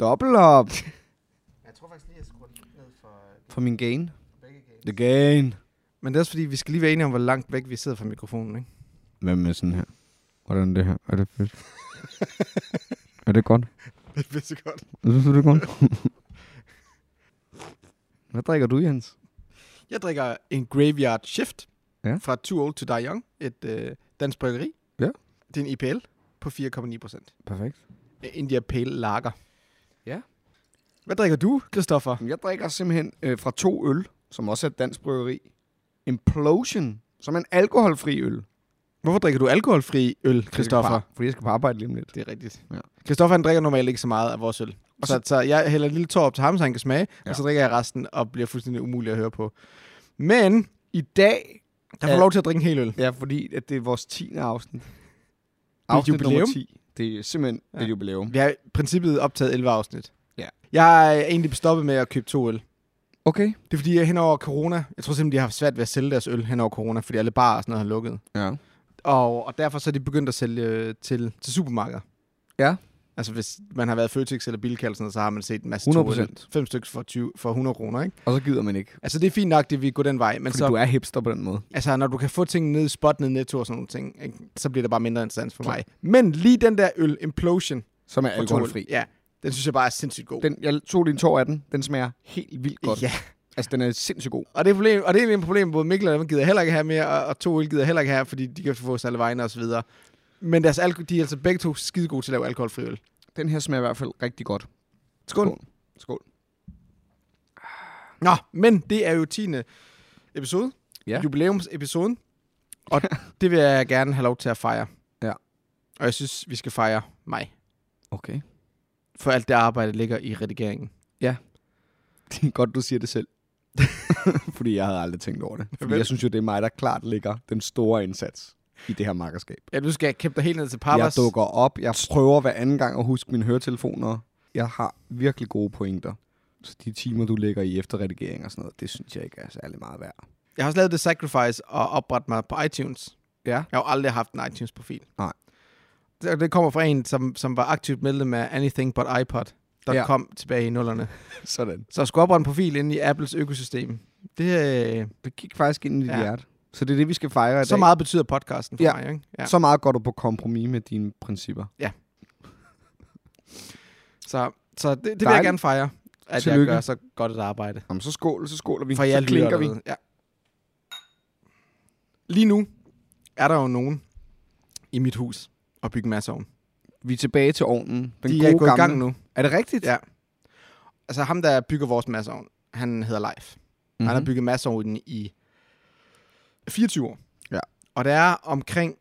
Dobbelt op Jeg tror faktisk lige, jeg skruer lidt ned for for min gain. The gain. Men det er også fordi, vi skal lige være enige om, hvor langt væk vi sidder fra mikrofonen, ikke? Hvad med sådan her? Hvordan er det her? Er det fedt? er det godt? Det er så godt. Synes du, det er godt? Hvad drikker du, Jens? Jeg drikker en Graveyard Shift Ja. fra Too Old to Die Young, et øh, dansk bryggeri. Ja. Det er en IPL på 4,9 procent. Perfekt. India Pale Lager. Ja. Hvad drikker du, Christoffer? Jeg drikker simpelthen øh, fra to øl, som også er et dansk bryggeri. Implosion, som er en alkoholfri øl. Hvorfor drikker du alkoholfri øl, Christoffer? Fordi jeg skal på arbejde lige om lidt. Det er rigtigt. Ja. Christoffer han drikker normalt ikke så meget af vores øl. Og Så, så- så jeg hælder en lille tår op til ham, så han kan smage, ja. Og så drikker jeg resten og bliver fuldstændig umulig at høre på. Men i dag, der får Ja. du lov til at drikke en hel øl. Ja, fordi at det er vores 10. afsnit. Afsnit nummer 10. Det er simpelthen Ja. et jubilæum. Vi har i princippet optaget 11 afsnit. Ja. Jeg er egentlig stoppet med at købe to øl. Okay. Det er fordi, jeg hen over corona, jeg tror simpelthen, de har haft svært ved at sælge deres øl hen over corona, fordi alle barer og sådan noget har lukket. Ja. Og, og derfor så er de begyndt at sælge øh, til, til supermarkeder. Ja. Altså hvis man har været Føtex eller Bilka eller sådan noget, så har man set en masse 100%. to øl. Fem stykker for, 20, for 100 kroner, ikke? Og så gider man ikke. Altså det er fint nok, det vi går den vej, men Fordi så, du er hipster på den måde. altså, når du kan få ting ned i spot, ned i netto og sådan nogle ting, ikke? så bliver det bare mindre interessant for mig. Men lige den der øl, Implosion, Som er alkoholfri. Ja, den synes jeg bare er sindssygt god. Den, jeg tog en tår af den. Den smager helt vildt godt. Ja, Altså, den er sindssygt god. og det er, problem, og det er et problem, både Mikkel og dem gider heller ikke have mere, og, og to øl gider heller ikke have, fordi de kan få sig alle vegne og så videre. Men deres alko- de er altså begge to skide gode til at lave alkoholfri øl. Den her smager i hvert fald rigtig godt. Skål. Skål. Skål. Nå, men det er jo 10. episode. Ja. Jubilæumsepisoden. Og det vil jeg gerne have lov til at fejre. Ja. Og jeg synes, vi skal fejre mig. Okay. For alt det arbejde ligger i redigeringen. Det er godt, du siger det selv. Fordi jeg havde aldrig tænkt over det. Fordi jeg synes jo, det er mig, der klart ligger den store indsats i det her makkerskab. Ja, du skal kæmpe dig helt ned til Jeg Papas. dukker op. Jeg prøver hver anden gang at huske mine høretelefoner. Jeg har virkelig gode pointer. Så de timer, du lægger i efterredigering og sådan noget, det synes jeg ikke er særlig meget værd. Jeg har også lavet The Sacrifice og oprettet mig på iTunes. Ja. Jeg har jo aldrig haft en iTunes-profil. Nej. Det, det kommer fra en, som, som var aktivt medlem af Anything But iPod, der Ja. kom tilbage i nullerne. Sådan. Så jeg skulle oprette en profil inde i Apples økosystem. Det, øh, Det gik faktisk ind i dit Ja. hjerte. Så det er det, vi skal fejre i så dag. meget betyder podcasten for Ja. mig. Ikke? Ja. Så meget går du på kompromis med dine principper. Så, så det, det vil jeg Dejligt. gerne fejre, at Tillykke. jeg gør så godt et arbejde. Jamen, så skål, så skåler vi. For jer så klinker vi. Ja. Lige nu er der jo nogen i mit hus og bygge masser ovn. Vi er tilbage til ovnen. Den De gode er gået gamle. i gang nu. Er det rigtigt? Ja. Altså ham, der bygger vores masseovn, han hedder Leif. Mm-hmm. Han har bygget masseovnen i 24 år. Ja. Og der er omkring,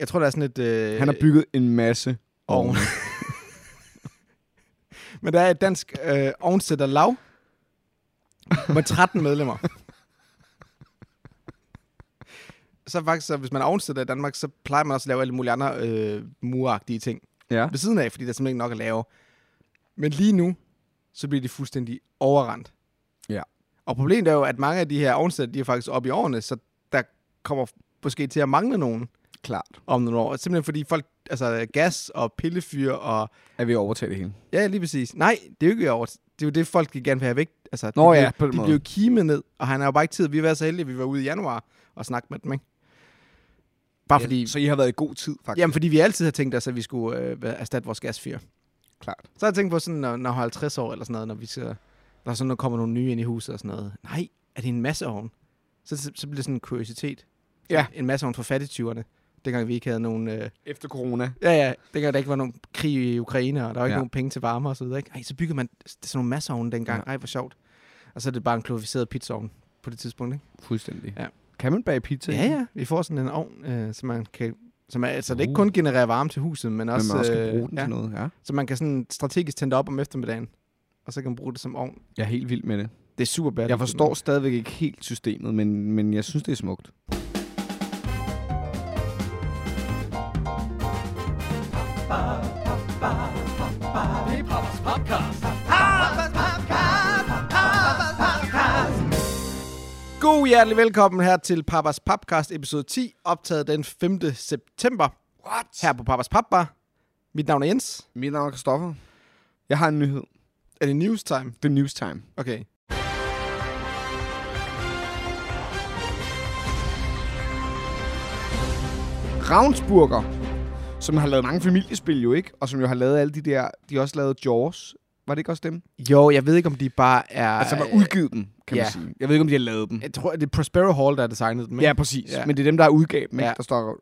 jeg tror, der er sådan et... Øh, Han har bygget en masse ovn. ovne. Men der er et dansk øh, ovnsætter lav med 13 medlemmer. så faktisk, så hvis man er ovnsætter i Danmark, så plejer man også at lave alle mulige andre øh, muragtige ting ja. ved siden af, fordi der er simpelthen ikke nok at lave. Men lige nu, så bliver de fuldstændig overrendt. Ja. Og problemet er jo, at mange af de her ovnsætter, de er faktisk oppe i årene, så kommer måske til at mangle nogen Klart. om nogle år. Simpelthen fordi folk, altså gas og pillefyr og Er vi at overtage det hele? Ja, lige præcis. Nej, det er jo ikke over. Det er jo det, folk gerne vil have væk. Altså, Nå de ja, på den de måde. bliver jo kimet ned, og han har jo bare ikke tid. Vi været så heldige, at vi var ude i januar og snakke med dem, ikke? Bare fordi, Ja, så I har været i god tid, faktisk. jamen, fordi vi altid har tænkt os, at vi skulle øh, erstatte vores gasfyr. Klart. Så har jeg tænkt på sådan, når, når jeg er 50 år eller sådan noget, når vi skal, der er sådan, der kommer nogle nye ind i huset og sådan noget. Nej, er det en masseovn? Så, så, så bliver det sådan en kuriositet. Ja. En masseovn for fattigtyverne. Dengang vi ikke havde nogen... Øh, Efter corona. Ja, ja. Dengang der ikke var nogen krig i Ukraine, og der var ikke Ja. nogen penge til varme og så videre. Ikke? Ej, så bygger man sådan nogle masseovne dengang. Ja. Ej, hvor sjovt. Og så er det bare en klorificeret pizzaovn på det tidspunkt, ikke? Fuldstændig. Ja. Kan man bage pizza? Ja, ja. Vi får sådan en ovn, øh, så man kan... Som er, altså, det ikke Uh. kun genererer varme til huset, men Men også... man også kan øh, bruge den ja, til noget. Ja. Så man kan sådan strategisk tænde op om eftermiddagen, og så kan man bruge det som ovn. Jeg er helt vild med det. Det er super bæredygtigt. Jeg forstår stadigvæk ikke helt systemet, men, men jeg synes, det er smukt. God hjertelig velkommen her til Papas Papcast episode 10, optaget den 5. september. What? Her på Papas Papbar. Mit navn er Jens. Mit navn er Christoffer. Jeg har en nyhed. Er det news time? Det er news time. Okay. Ravnsburger, som har lavet mange familiespil jo, ikke? Og som jo har lavet alle de der... De har også lavet Jaws. Var det ikke også dem? Jo, jeg ved ikke, om de bare er... Altså, har udgivet dem, kan ja. man sige. Jeg ved ikke, om de har lavet dem. Jeg tror, det er Prospero Hall, der har designet dem, ikke? Ja, præcis. Ja. Ja. Men det er dem, der har udgavet dem, ikke? Ja. Der står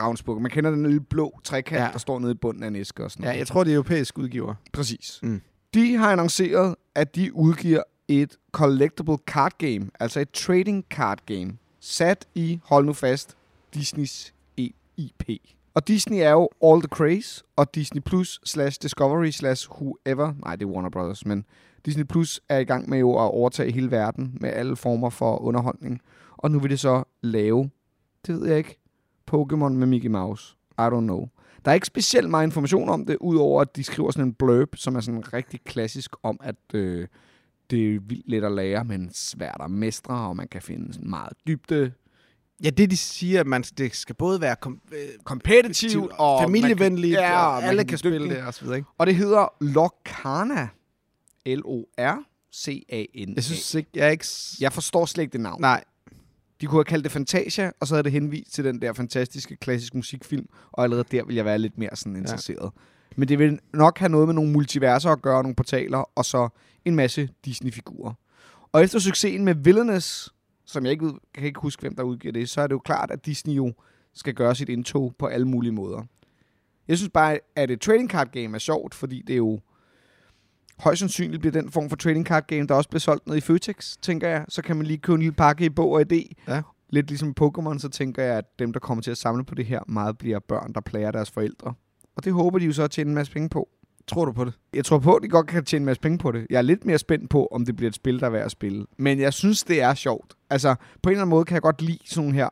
Ravnsburger. Man kender den lille blå trekant, Ja. ja. der står nede i bunden af en æske og sådan Ja, noget. jeg tror, det er europæisk udgiver. Præcis. Mm. De har annonceret, at de udgiver et collectible card game, altså et trading card game, sat i, hold nu fast, Disneys E- IP. Og Disney er jo All the Craze, og Disney Plus slash Discovery slash whoever, nej det er Warner Brothers, men Disney Plus er i gang med jo at overtage hele verden med alle former for underholdning. Og nu vil det så lave, det ved jeg ikke, Pokémon med Mickey Mouse. I don't know. Der er ikke specielt meget information om det, udover at de skriver sådan en blurb, som er sådan rigtig klassisk om, at øh, det er vildt let at lære, men svært at mestre, og man kan finde sådan meget dybde. Ja, det de siger, at man, det skal både være kom, øh, Kompetitivt og familievenligt, kan- ja, og alle kan kan spille det og så videre, ikke? Og det hedder Lorcana. L-O-R-C-A-N. Jeg synes ikke, jeg er ikke... jeg forstår slet ikke det navn. Nej, De kunne have kaldt det Fantasia, og så havde det henvist til den der fantastiske klassiske musikfilm, og allerede der vil jeg være lidt mere sådan interesseret. Ja. Men det vil nok have noget med nogle multiverser at gøre, nogle portaler, og så en masse Disney-figurer. Og efter succesen med Villainous, som jeg ikke ved, kan ikke huske, hvem der udgiver det, så er det jo klart, at Disney jo skal gøre sit indtog på alle mulige måder. Jeg synes bare, at et trading card game er sjovt, fordi det er jo højst sandsynligt bliver den form for trading card game, der også bliver solgt ned i Føtex, tænker jeg. Så kan man lige købe en lille pakke i bog og idé. Ja. Lidt ligesom Pokémon, så tænker jeg, at dem, der kommer til at samle på det her, meget bliver børn, der plager deres forældre. Og det håber de jo så at tjene en masse penge på. Tror du på det? Jeg tror på, at de godt kan tjene en masse penge på det. Jeg er lidt mere spændt på, om det bliver et spil, der er værd at spille. Men jeg synes, det er sjovt. Altså, på en eller anden måde kan jeg godt lide sådan her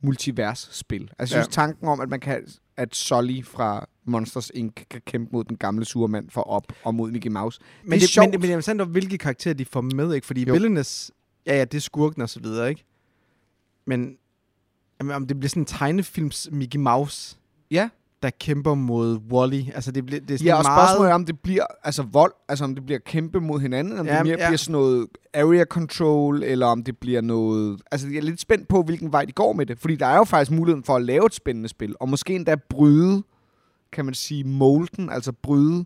multivers-spil. Altså, jeg synes, Ja. tanken om, at man kan at Sully fra Monsters Inc. kan kæmpe mod den gamle surmand for op og mod Mickey Mouse. Men det er det, sjovt. men, men jeg er sandt hvilke karakterer de får med, ikke? Fordi Jo. Villainous, ja, ja, det er skurken og så videre, ikke? Men jamen, om det bliver sådan en tegnefilms Mickey Mouse, Ja. Der kæmper mod Wally. Altså, det, bliver, det er sådan Ja, og meget... spørgsmålet er, om det bliver altså vold, altså om det bliver kæmpe mod hinanden, om Ja, det mere ja. bliver sådan noget area control, eller om det bliver noget... Altså, jeg er lidt spændt på, hvilken vej de går med det, fordi der er jo faktisk muligheden for at lave et spændende spil, og måske endda bryde, kan man sige, molden, altså bryde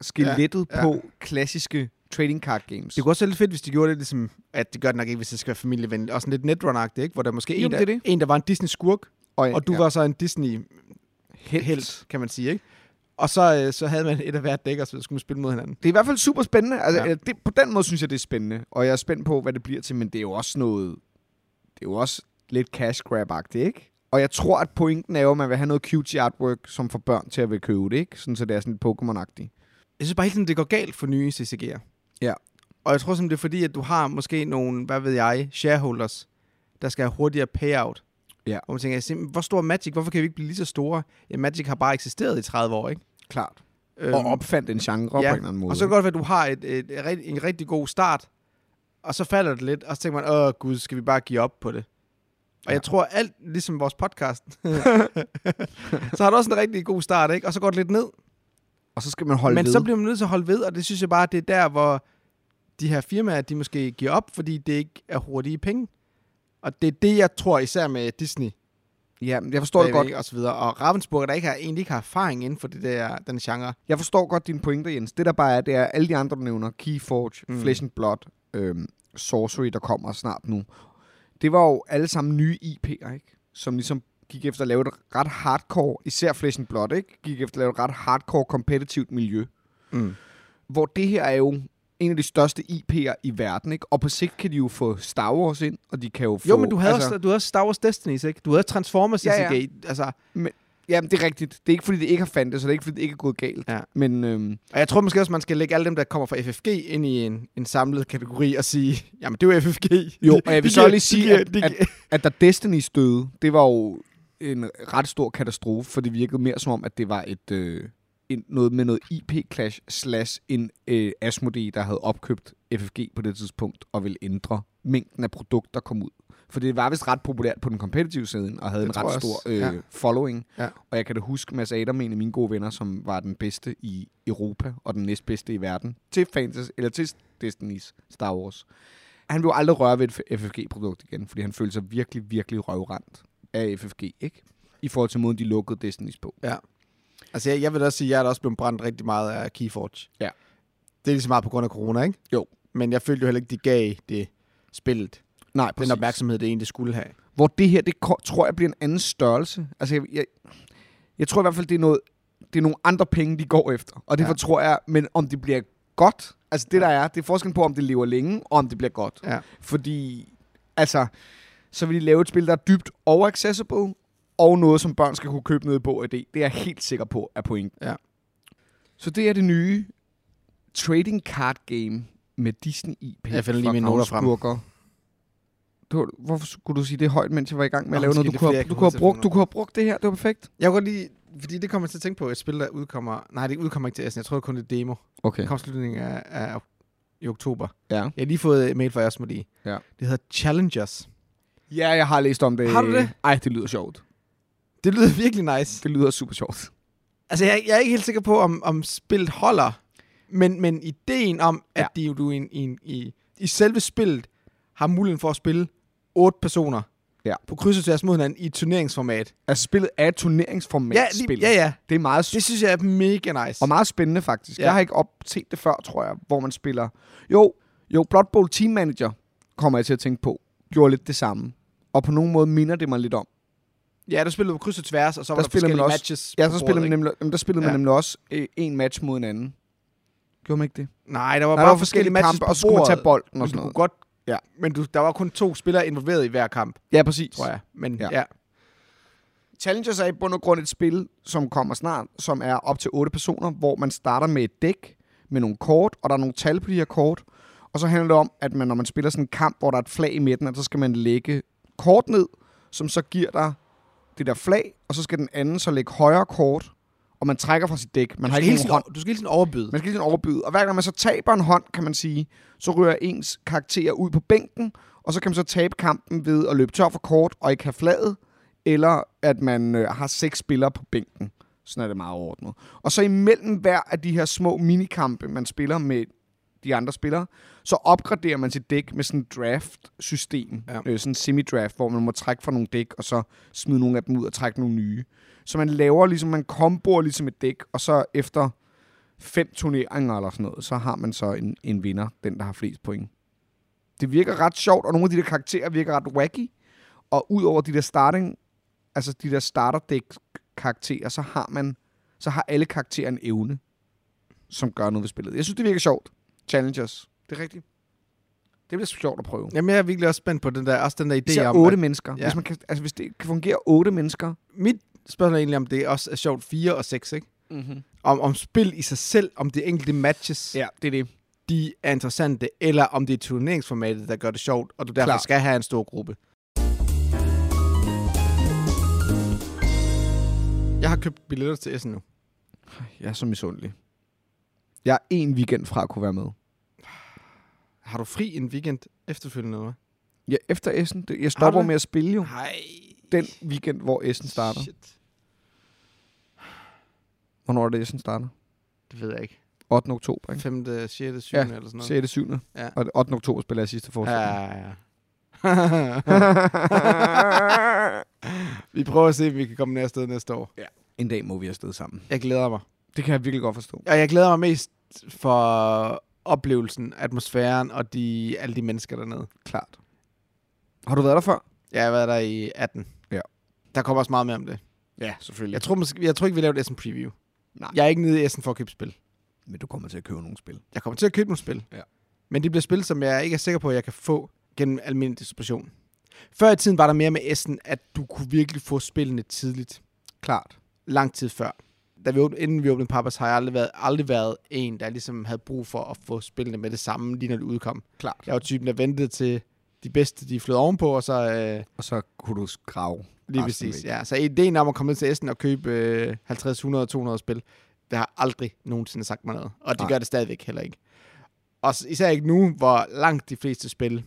skelettet Ja, ja, ja. ja. på klassiske trading card games. Det kunne også være lidt fedt, hvis de gjorde det ligesom, at det gør det nok ikke, hvis det skal være familievenligt. Også sådan lidt netrun ikke? Hvor der måske Jo, en, der, er det. en, der var en Disney-skurk, og du ja, var så en Disney-helt, kan man sige, ikke? Og så, øh, så havde man et af hvert dæk, og så skulle man spille mod hinanden. Det er i hvert fald super spændende. Altså, Ja. ja. det, på den måde synes jeg, det er spændende. Og jeg er spændt på, hvad det bliver til, men det er jo også noget... Det er jo også lidt cash grab ikke? Og jeg tror, at pointen er jo, at man vil have noget cute artwork, som får børn til at vil købe det, ikke? Sådan, så det er sådan lidt Pokémon-agtigt. Jeg synes bare hele tiden, det går galt for nye CCG'er. Ja. Og jeg tror simpelthen, det er fordi, at du har måske nogle, hvad ved jeg, shareholders, der skal have hurtigere payout. Ja. Og man tænker, hvor stor Magic? Hvorfor kan vi ikke blive lige så store? Ja, Magic har bare eksisteret i 30 år, ikke? Klart. Øhm, Og opfandt en genre ja. på en eller anden måde. Og så kan det godt være, at du har et, et, et, en rigtig god start, og så falder det lidt, og så tænker man, åh gud, skal vi bare give op på det? Og Ja. jeg tror alt, ligesom vores podcast, så har du også en rigtig god start, ikke? Og så går det lidt ned. og så skal man holde Men ved. så bliver man nødt til at holde ved, og det synes jeg bare, det er der, hvor de her firmaer, de måske giver op, fordi det ikke er hurtige penge. Og det er det, jeg tror især med Disney. Ja, jeg forstår det godt. Og så videre. Og Ravensburger, der ikke har, egentlig ikke har erfaring inden for det der, den genre. Jeg forstår godt dine pointer, Jens. Det der bare er, det er alle de andre, du nævner. Keyforge, mm. Flesh and Blood, øhm, Sorcery, der kommer snart nu. Det var jo alle sammen nye IP'er, ikke? Som ligesom gik efter at lave et ret hardcore, især Flesh and Blood, ikke? Gik efter at lave et ret hardcore kompetitivt miljø. Mm. Hvor det her er jo en af de største IP'er i verden, ikke? Og på sigt kan de jo få Star Wars ind, og de kan jo få... Jo, men du havde, altså, også, du havde Star Wars Destinies, ikke? Du havde Transformers Ja, ja. CCG. Altså, Jamen, det er rigtigt. Det er ikke, fordi det ikke har fandtes, og det er ikke, fordi det ikke er gået galt. Ja. Men øhm, og jeg tror måske også, man skal lægge alle dem, der kommer fra FFG, ind i en, en samlet kategori og sige, jamen det er jo FFG. Jo, og jeg vil så lige sige, at- at- at da Destiny støde, det var jo en ret stor katastrofe, for det virkede mere som om, at det var et øh, en, noget med noget IP-clash slash en øh, Asmodee, der havde opkøbt FFG på det tidspunkt og ville ændre mængden af produkter, der kom ud. For det var vist ret populært på den competitive side, og havde Det en ret stor øh, Ja. following. Ja. Og jeg kan da huske Mads Adam, en af mine gode venner, som var den bedste i Europa, og den næstbedste i verden, til, Fantasy, eller til Destiny's Star Wars. Han ville aldrig røre ved et FFG-produkt igen, fordi han følte sig virkelig, virkelig røvrendt af FFG, ikke? I forhold til måden, de lukkede Destiny's på. Ja. Altså, jeg, jeg vil også sige, at jeg er også blevet brændt rigtig meget af Keyforge. Ja. Det er lige så meget på grund af corona, ikke? Jo. Men jeg følte jo heller ikke, de gav det spillet. Nej, Den præcis. opmærksomhed, det egentlig skulle have. Hvor det her, det tror jeg bliver en anden størrelse. Altså, jeg, jeg, jeg tror i hvert fald, det er, noget, det er nogle andre penge, de går efter. Og derfor Ja. ja. tror jeg, men om det bliver godt, altså det der er, det er forskellen på, om det lever længe, og om det bliver godt. Ja. Fordi, altså, så vil de lave et spil, der er dybt over-accessible, og noget, som børn skal kunne købe ned på det. Det er jeg helt sikker på, er pointen. Ja. Så det er det nye trading card game med Disney IP. Jeg finder lige mine noter frem. Du, hvorfor skulle du sige det højt, mens jeg var i gang med at Nå, lave noget? Du kunne, have, du, kunne have brugt, du kunne have brugt det her. Det var perfekt. Jeg kunne godt lige, fordi det kommer jeg til at tænke på, et spil, der udkommer... Nej, det udkommer ikke til Essen. Jeg tror det kun er demo. Okay. Det i slutningen af, af, i oktober. Ja. Jeg har lige fået et mail fra Asmodee. Ja. Det hedder Challengers. ja, jeg har læst om det. Har du det? Ej, det lyder sjovt. Det lyder virkelig nice. Det lyder super sjovt. Altså, jeg, jeg er ikke helt sikker på, om, om spillet holder. Men, men ideen om, at Ja. de, du i, i, i, i selve spillet har muligheden for at spille otte personer Ja. på kryds og tværs mod hinanden i et turneringsformat. Altså, spillet er et turneringsformat Ja, spil. lige, ja, ja. Det er meget Det synes jeg er mega nice. Og meget spændende, faktisk. Ja. Jeg har ikke op set det før, tror jeg, hvor man spiller... Jo, jo Blood Bowl Team Manager, kommer jeg til at tænke på, gjorde lidt det samme. Og på nogen måde minder det mig lidt om. Ja, der spillede på kryds og tværs, og så var Der der, spiller man forskellige også- matches Ja, så spillede bordet, man nemlig, jamen, der spillede Ja. man nemlig også øh, en match mod en anden. Gjorde man ikke det? Nej, der var Nej, bare der var forskellige matches kampe, på og så skulle man tage bolden men og du sådan kunne noget. godt... Ja. Men du, der var kun to spillere involveret i hver kamp, Ja, præcis. tror jeg. Men ja. Ja. ja. Challengers er i bund og grund et spil, som kommer snart, som er op til otte personer, hvor man starter med et dæk med nogle kort, og der er nogle tal på de her kort. Og så handler det om, at man, når man spiller sådan en kamp, hvor der er et flag i midten, at så skal man lægge kort ned, som så giver dig det der flag, og så skal den anden så lægge højere kort, og man trækker fra sit dæk. Man har ikke hele nogen tiden, hånd. du skal hele tiden overbyde. Man skal lige sådan overbyde. Og hver gang man så taber en hånd, kan man sige, så rører ens karakterer ud på bænken, og så kan man så tabe kampen ved at løbe tør for kort og ikke have flaget, eller at man øh, har seks spillere på bænken. Sådan er det meget overordnet. Og så imellem hver af de her små minikampe, man spiller med de andre spillere, så opgraderer man sit dæk med sådan et draft-system. Ja. Øh, sådan en semi-draft, hvor man må trække fra nogle dæk, og så smide nogle af dem ud og trække nogle nye. Så man laver ligesom, man komboer ligesom et dæk, og så efter fem turneringer eller sådan noget, så har man så en, en vinder, den der har flest point. Det virker ret sjovt, og nogle af de der karakterer virker ret wacky. Og ud over de der starting, altså de der starterdæk karakterer, så har man, så har alle karakterer en evne, som gør noget ved spillet. Jeg synes, det virker sjovt. Challengers. Det er rigtigt. Det bliver sjovt at prøve. Jamen, jeg er virkelig også spændt på den der, også den der idé Især om... otte at- mennesker. ja. Hvis, man kan, altså, hvis det kan fungere otte mennesker, Mit spørgsmål er egentlig, om det også er sjovt 4 og 6, ikke? mm-hmm. Om, om spil i sig selv, om det enkelte matches, ja, det er det. de er interessante, eller om det er turneringsformatet, der gør det sjovt, og du derfor Klar. skal have en stor gruppe. Jeg har købt billetter til Essen nu. Jeg er så misundelig. Jeg er en weekend fra at kunne være med. Har du fri en weekend efterfølgende, eller? Ja, efter Essen. Det, jeg stopper det? med at spille jo. Nej. Den weekend, hvor Essen starter. Shit. Hvornår er det, Essen starter? Det ved jeg ikke. 8. oktober, ikke? 5., 6., 7. Ja, eller sådan noget. 6. 7. Ja. Og 8. oktober spiller jeg sidste Ja, forestilling. ja, ja. vi prøver at se, om vi kan komme ned afsted næste år. en dag må vi afsted sammen. Jeg glæder mig. Det kan jeg virkelig godt forstå. Og jeg glæder mig mest for oplevelsen, atmosfæren og de, alle de mennesker dernede. Klart. Har du været der før? Jeg har været der i 18. Ja. Der kommer også meget mere om det. Ja, selvfølgelig. Jeg tror, måske, jeg tror ikke, vi laver et Essen preview. Nej. Jeg er ikke nede i Essen for at købe spil. Men du kommer til at købe nogle spil. Jeg kommer til at købe nogle spil. Ja. Men det bliver spil, som jeg ikke er sikker på, at jeg kan få gennem almindelig distribution. Før i tiden var der mere med Essen, at du kunne virkelig få spillene tidligt. Klart. Lang tid før. Da vi, åbnede- inden vi åbnede Pappas, har jeg aldrig været, aldrig været en, der ligesom havde brug for at få spillene med det samme, lige når det udkom. Klart. Jeg var typen, der ventede til de bedste, de flød ovenpå, og så øh, Og så kunne du grave. lige præcis. Ja. Så ideen om at komme ned til Essen og købe øh, 50, 100, 200 spil, det har aldrig nogensinde sagt mig noget. Og det Nej. gør det stadigvæk heller ikke. Og især ikke nu, hvor langt de fleste spil,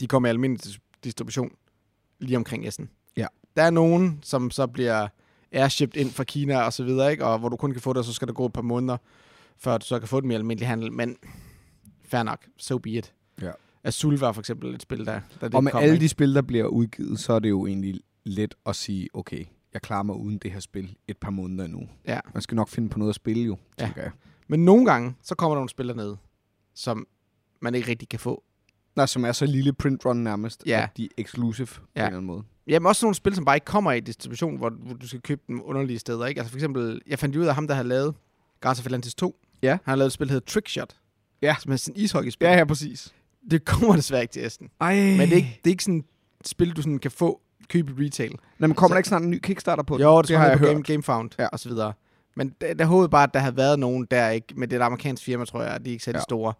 de kommer i almindelig dis- distribution lige omkring Essen. Ja. Der er nogen, som så bliver airshipped ind fra Kina og så videre, ikke? og hvor du kun kan få det, og så skal der gå et par måneder, før du så kan få det med almindelig handel. Men fair nok, so be it. Ja. Azul var for eksempel et spil, der, der det Og med kom, alle ikke? de spil, der bliver udgivet, så er det jo egentlig let at sige, okay, jeg klarer mig uden det her spil et par måneder nu. Ja. Man skal nok finde på noget at spille jo, Ja. jeg. Men nogle gange, så kommer der nogle spil dernede, som man ikke rigtig kan få. Nej, som er så lille print run nærmest, Ja. at de er exclusive på Ja. en eller anden måde. Jamen også nogle spil, som bare ikke kommer i distribution, hvor, hvor du skal købe dem underlige steder. Ikke? Altså for eksempel, jeg fandt ud af ham, der har lavet Guardians of Atlantis 2. Ja. Han har lavet et spil, der hedder Trickshot. Ja. Som er sådan en ishockeyspil. Ja, ja, præcis. Det kommer desværre ikke til Esten. Ej. Men det er, ikke, det er ikke sådan et spil, du sådan kan få købe i retail. Nå, men kommer Så- der ikke snart en ny Kickstarter på Jo, det, det har jeg på hørt. Game, Gamefound Ja. og så videre. Men der, der håbede bare, at der havde været nogen der, ikke? Men det er et amerikansk firma, tror jeg, og de er ikke særlig ja. store.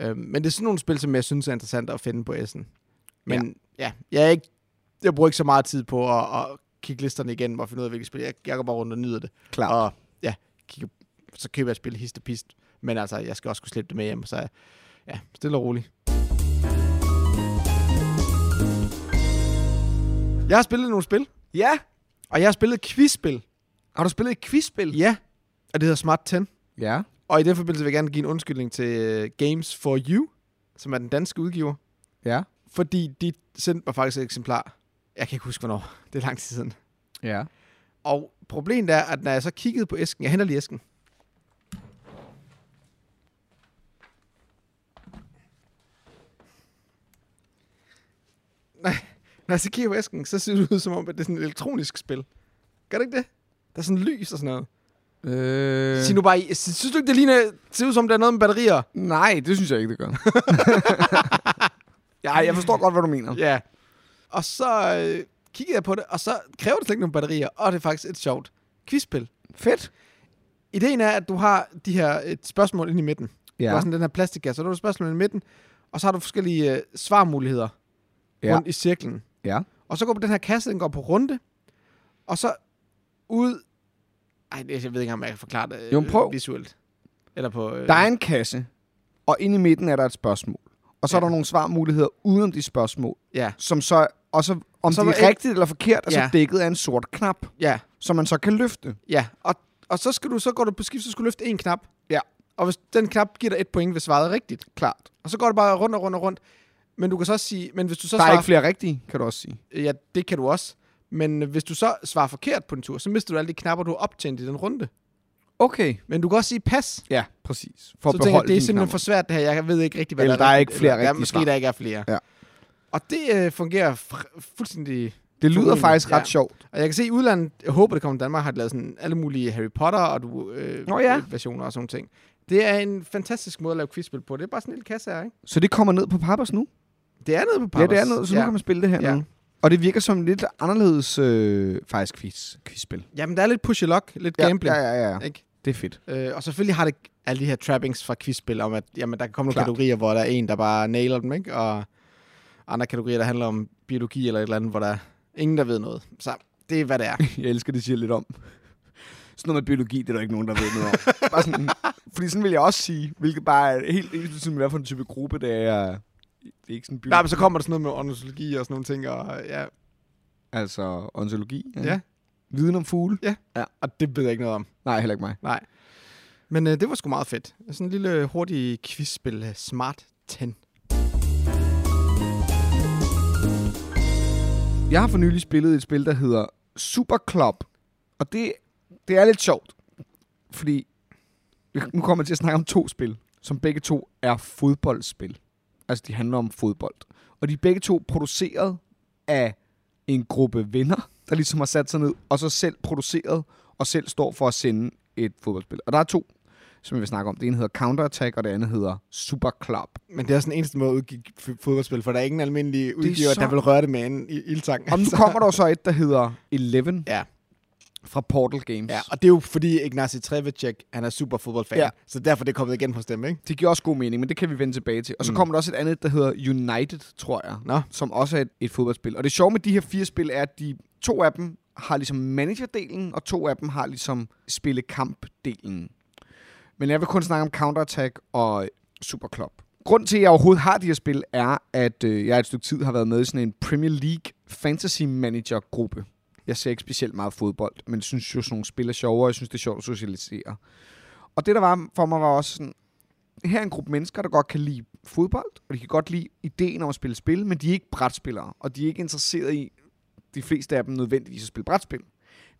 Øhm, men det er sådan nogle spil, som jeg synes er interessant at finde på Essen. Men ja, ja jeg, er ikke, jeg bruger ikke så meget tid på at, at kigge listerne igen og finde ud af, hvilke spil. Jeg, jeg går bare rundt og nyder det. Klart. Og ja, kigger, så køber jeg et spil hist og pist. Men altså, jeg skal også kunne slippe det med hjem, så ja, stille og roligt. Jeg har spillet nogle spil, Ja. og jeg har spillet et quizspil. Har du spillet et quizspil? Ja, og det hedder Smart 10. Ja. Og i den forbindelse vil jeg gerne give en undskyldning til øh, Games for You, som er den danske udgiver. Ja. Fordi de sendte mig faktisk et eksemplar. Jeg kan ikke huske, hvornår. Det er lang tid siden. Ja. Og problemet er, at når jeg så kiggede på æsken, jeg henter lige æsken. Nej, når jeg så kigger på æsken, så ser det ud som om, at det er sådan et elektronisk spil. Gør det ikke det? Der er sådan lys og sådan noget. Øh... Sig nu bare, synes du ikke, det ligner, ser ud som, der er noget med batterier? Nej, det synes jeg ikke, det gør. ja, jeg forstår godt, hvad du mener. Ja. Og så øh, kiggede jeg på det, og så kræver det slet ikke nogle batterier, og det er faktisk et sjovt quizspil. Fedt. Ideen er, at du har de her et spørgsmål inde i midten. Ja. Du har sådan den her plastikkasse, så du har et spørgsmål inde i midten, og så har du forskellige øh, svarmuligheder Ja. rundt i cirklen. Ja. Og så går på den her kasse, den går på runde, og så ud... Ej, jeg ved ikke, om jeg kan forklare det øh, Jo, prøv. visuelt. Eller på... Øh, Der er en kasse, og inde i midten er der et spørgsmål. Og så ja. er der nogle svarmuligheder udenom de spørgsmål, Ja, som så, og så om Så så var de er ikke- rigtigt eller forkert, er så dækket af en sort knap, ja, som man så kan løfte. ja. Og, og så, skal du, så går du på skift, så skal du løfte en knap. Ja. Og hvis den knap giver dig et point, hvis svaret er rigtigt. Klart. Og så går det bare rundt og rundt og rundt. Men du kan så sige, men hvis du så Der er svarer, ikke flere rigtige, kan du også sige. ja, det kan du også. Men hvis du så svarer forkert på en tur, så mister du alle de knapper, du har optjent i den runde. Okay. Men du kan også sige pas. Ja, præcis. For så at tænker jeg, det er simpelthen knapper. for svært det her. Jeg ved ikke rigtig, hvad Eller der, der er ikke flere ja, rigtige måske svar. der ikke er flere. Ja. Og det øh, fungerer fuldstændig... Det lyder Formentlig, faktisk ret ja. sjovt. Og jeg kan se, i udlandet, jeg håber, det kommer til Danmark, har lavet sådan alle mulige Harry Potter og du, øh, Nå ja. versioner og sådan ting. Det er en fantastisk måde at lave quizspil på. Det er bare sådan en lille kasse her, ikke? Så det kommer ned på Pappers nu? Det er nede på Ja, Pappers. det er ned, så nu kan man spille det her Ja. nu. Og det virker som en lidt anderledes øh, faktisk quiz, quizspil. Jamen, der er lidt push luck, lidt Ja, gambling. ja, ja, ja. Ikke? Det er fedt. Øh, og selvfølgelig har det alle de her trappings fra quizspil om, at jamen, der kan komme nogle Klart. kategorier, hvor der er en, der bare nailer dem, ikke? Og andre kategorier, der handler om biologi eller et eller andet, hvor der er ingen, der ved noget. Så det er, hvad det er. Jeg elsker, det siger lidt om. Sådan noget med biologi, det er der ikke nogen, der ved noget om. bare sådan, fordi sådan vil jeg også sige, hvilket bare er helt med, hvad for en type gruppe det er. Det er ikke sådan biologi. Nej, men så kommer der sådan noget med ornitologi og sådan nogle ting, og ja, Altså ontologi. Ja. Viden om fugle. og det ved jeg ikke noget om. Nej, heller ikke mig. Nej. Men øh, det var sgu meget fedt. Sådan en lille hurtig quizspil, øh, Smart 10. Jeg har for nylig spillet et spil, der hedder Super Club. Og det, det er lidt sjovt. Fordi nu kommer jeg til at snakke om to spil, som begge to er fodboldspil. Altså, de handler om fodbold. Og de er begge to produceret af en gruppe venner, der ligesom har sat sig ned, og så selv produceret, og selv står for at sende et fodboldspil. Og der er to, som jeg vil snakke om. Det ene hedder Counter Attack, og det andet hedder Super Club. Men det er sådan en eneste måde at udgive fodboldspil, for der er ingen almindelig udgiver, så- der vil røre det med en i- ildtang. Og nu kommer der så et, der hedder Eleven Ja. Fra Portal Games. Ja, og det er jo fordi Ignacy Trevicek, han er super fodboldfan. Ja. Så derfor er det kommet igen hos dem, ikke? Det giver også god mening, men det kan vi vende tilbage til. Og så Mm. kommer der også et andet, der hedder United, tror jeg. Nå. Som også er et, et fodboldspil. Og det sjove med de her fire spil er, at de to af dem har ligesom managerdelen, og to af dem har ligesom spille kampdelen. Men jeg vil kun snakke om Counter-Attack og Super Club. Grunden til, at jeg overhovedet har de her spil, er, at øh, jeg et stykke tid har været med i sådan en Premier League Fantasy Manager-gruppe. Jeg ser ikke specielt meget fodbold, men synes jo, sådan nogle spil er sjovere, og jeg synes, det er sjovt at socialisere. Og det, der var for mig, var også sådan, her er en gruppe mennesker, der godt kan lide fodbold, og de kan godt lide ideen om at spille spil, men de er ikke brætspillere, og de er ikke interesseret i, de fleste af dem nødvendigvis at spille brætspil.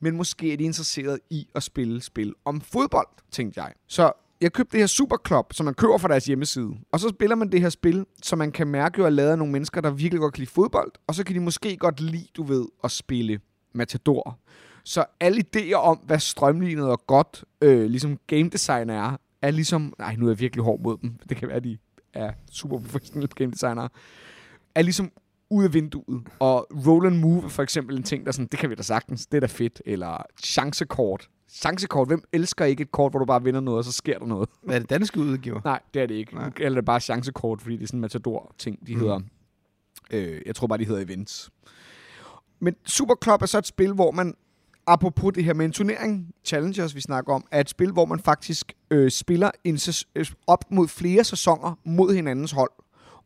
Men måske er de interesseret i at spille spil om fodbold, tænkte jeg. Så jeg købte det her Superclub, som man køber fra deres hjemmeside. Og så spiller man det her spil, som man kan mærke jo er lavet af nogle mennesker, der virkelig godt kan lide fodbold. Og så kan de måske godt lide, du ved, at spille Matador. Så alle idéer om, hvad strømlignet og godt øh, ligesom game design er, er ligesom... Nej, nu er jeg virkelig hård mod dem. Det kan være, at de er super professionelle game designere. Er ligesom ud af vinduet. Og roll and move er for eksempel en ting, der sådan, det kan vi da sagtens, det er da fedt. Eller chancekort. Chancekort, hvem elsker ikke et kort, hvor du bare vinder noget, og så sker der noget? Hvad er det danske udgiver? Nej, det er det ikke. Nej. Eller det er bare chancekort, fordi det er sådan en matador-ting, de Mm. hedder. Øh, jeg tror bare, de hedder events. Men Superclub er så et spil, hvor man, apropos det her med en turnering, Challengers, vi snakker om, er et spil, hvor man faktisk øh, spiller en øh, op mod flere sæsoner mod hinandens hold.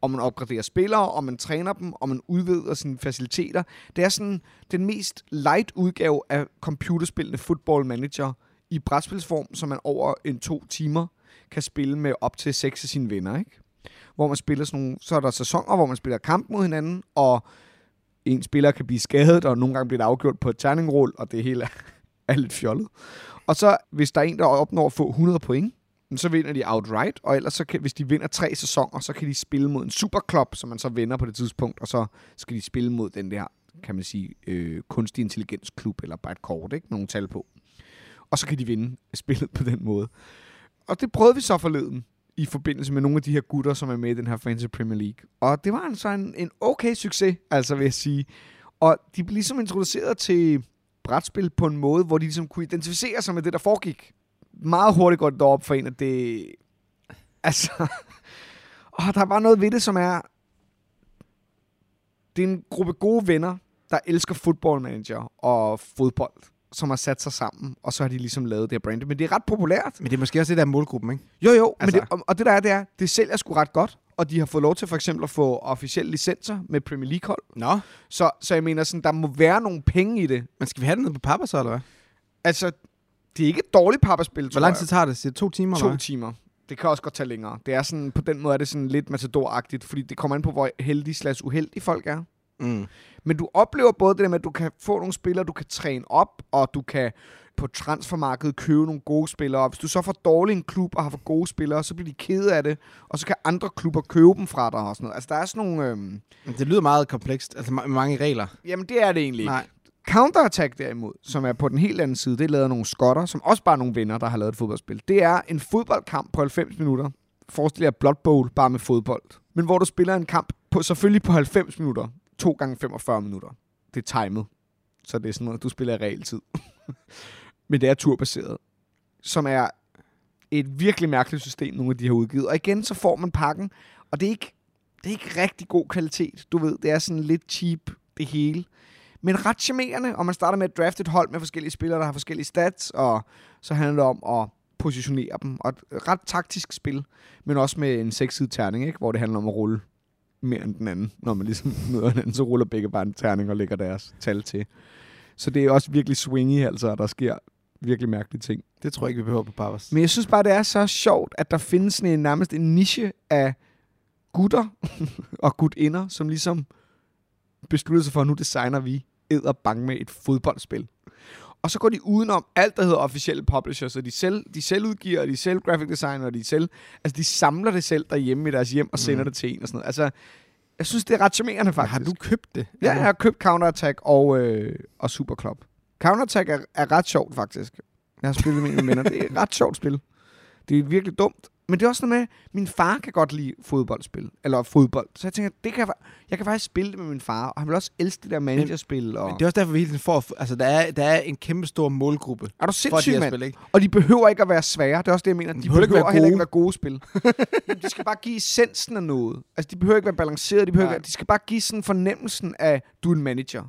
Og man opgraderer spillere, og man træner dem, og man udvider sine faciliteter. Det er sådan den mest light udgave af computerspillende Football Manager i brætspilsform, som man over en to timer kan spille med op til seks af sine venner, ikke? Hvor man spiller sådan nogle, så er der sæsoner, hvor man spiller kamp mod hinanden, og en spiller kan blive skadet, og nogle gange bliver det afgjort på et terningrull, og det hele er, er lidt fjollet. Og så, hvis der er en, der opnår at få 100 point, så vinder de outright, og ellers så kan, hvis de vinder tre sæsoner, så kan de spille mod en superklub, som man så vinder på det tidspunkt, og så skal de spille mod den der, kan man sige, øh, kunstig intelligensklub, eller bare et kort, ikke? Med nogle tal på. Og så kan de vinde spillet på den måde. Og det prøvede vi så forleden i forbindelse med nogle af de her gutter, som er med i den her Fantasy Premier League. Og det var altså en, en okay succes, altså vil jeg sige. Og de blev ligesom introduceret til brætspil på en måde, hvor de ligesom kunne identificere sig med det, der foregik. Meget hurtigt går det op for en, at det... Altså... Og der er bare noget ved det, som er... Det er en gruppe gode venner, der elsker football manager og fodbold, som har sat sig sammen, og så har de ligesom lavet det her brand. Men det er ret populært. Men det er måske også det, der er målgruppen, ikke? Jo, jo, Altså- men det, og, og det der er, det er, det sælger sgu ret godt, og de har fået lov til for eksempel at få officielle licenser med Premier League-hold. Nå. Så, så jeg mener, sådan, der må være nogle penge i det. Men skal vi have den nede på papper så, eller hvad? Altså, det er ikke et dårligt papperspil, Hvor lang tid tager det? Det to timer, eller To hvad? timer. Det kan også godt tage længere. Det er sådan, på den måde er det sådan lidt matador-agtigt, fordi det kommer an på, hvor heldige slags uheldige folk er. Mm. Men du oplever både det der med, at du kan få nogle spillere, du kan træne op, og du kan på transfermarkedet købe nogle gode spillere. Og hvis du så får dårlig en klub og har for gode spillere, så bliver de kede af det, og så kan andre klubber købe dem fra dig og sådan noget. Altså, der er sådan nogle... Øhm, Det lyder meget komplekst, altså ma- mange regler. jamen, det er det egentlig ikke. Nej. Counterattack derimod, som er på den helt anden side, det er lavet af nogle skotter, som også bare er nogle venner, der har lavet et fodboldspil. Det er en fodboldkamp på 90 minutter. Forestil jer Blood Bowl, bare med fodbold. Men hvor du spiller en kamp på selvfølgelig på 90 minutter. 2 gange 45 minutter. Det er timet. Så det er sådan noget, du spiller i realtid. Men det er turbaseret. Som er et virkelig mærkeligt system, nogle af de har udgivet. Og igen, så får man pakken, og det er ikke, det er ikke rigtig god kvalitet. Du ved, det er sådan lidt cheap, det hele. Men ret charmerende, og man starter med at drafte et hold med forskellige spillere, der har forskellige stats, og så handler det om at positionere dem. Og et ret taktisk spil, men også med en sekssidig terning, ikke? hvor det handler om at rulle mere end den anden. Når man ligesom møder hinanden, så ruller begge bare en terning og lægger deres tal til. Så det er også virkelig swingy, altså, og der sker virkelig mærkelige ting. Det tror jeg ikke, vi behøver på pappers. Men jeg synes bare, det er så sjovt, at der findes en, nærmest en niche af gutter og gutinder, som ligesom beslutter sig for, at nu designer vi æder bang med et fodboldspil. Og så går de udenom alt, der hedder officielle publishers, så de selv, de selv udgiver, og de selv graphic designer, og de selv, altså de samler det selv derhjemme i deres hjem og sender Mhm. det til en og sådan noget. Altså, jeg synes, det er ret charmerende faktisk. Har du købt det? Ja, jeg har købt Counterattack og, øh, og Superclub. Counterattack er, er ret sjovt, faktisk. Jeg har spillet med mine venner. Det er et ret sjovt spil. Det er virkelig dumt. Men det er også noget med, min far kan godt lide fodboldspil. Eller fodbold. Så jeg tænker, det kan, jeg- jeg kan faktisk spille det med min far. Og han vil også elske det der managerspil. Og... Men det er også derfor, vi hele tiden får... Altså, der er, der er en kæmpe stor målgruppe er du sindssyg, mand? spil, ikke? Og de behøver ikke at være svære. Det er også det, jeg mener. De, De behøver behøver, ikke være heller ikke gode. være gode spil. De skal bare give essensen af noget. Altså, de behøver ikke være balancerede. De, behøver ikke, de skal bare give sådan fornemmelsen af, du er en manager.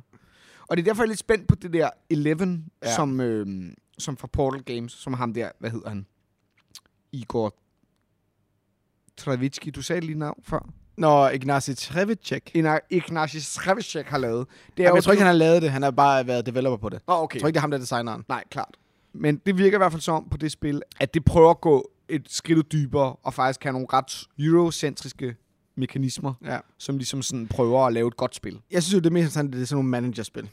Og det er derfor, jeg er lidt spændt på det der Eleven, ja. Ja. som, øh, som fra Portal Games, som ham der, hvad hedder han? Igor Travitsky, du sagde lige navn før. Når Ignacy Trevicek. Ignacy Srevicek har lavet. Det Jamen, jo jeg tror ikke, han har lavet det. Han har bare været developer på det. Åh, okay. Jeg tror ikke, det er ham, der er designeren. Nej, klart. Men det virker i hvert fald som på det spil, at det prøver at gå et skridt dybere, og faktisk have nogle ret eurocentriske mekanismer, Ja. som ligesom sådan prøver at lave et godt spil. Jeg synes jo, det er mest interessant, det er sådan nogle managerspil.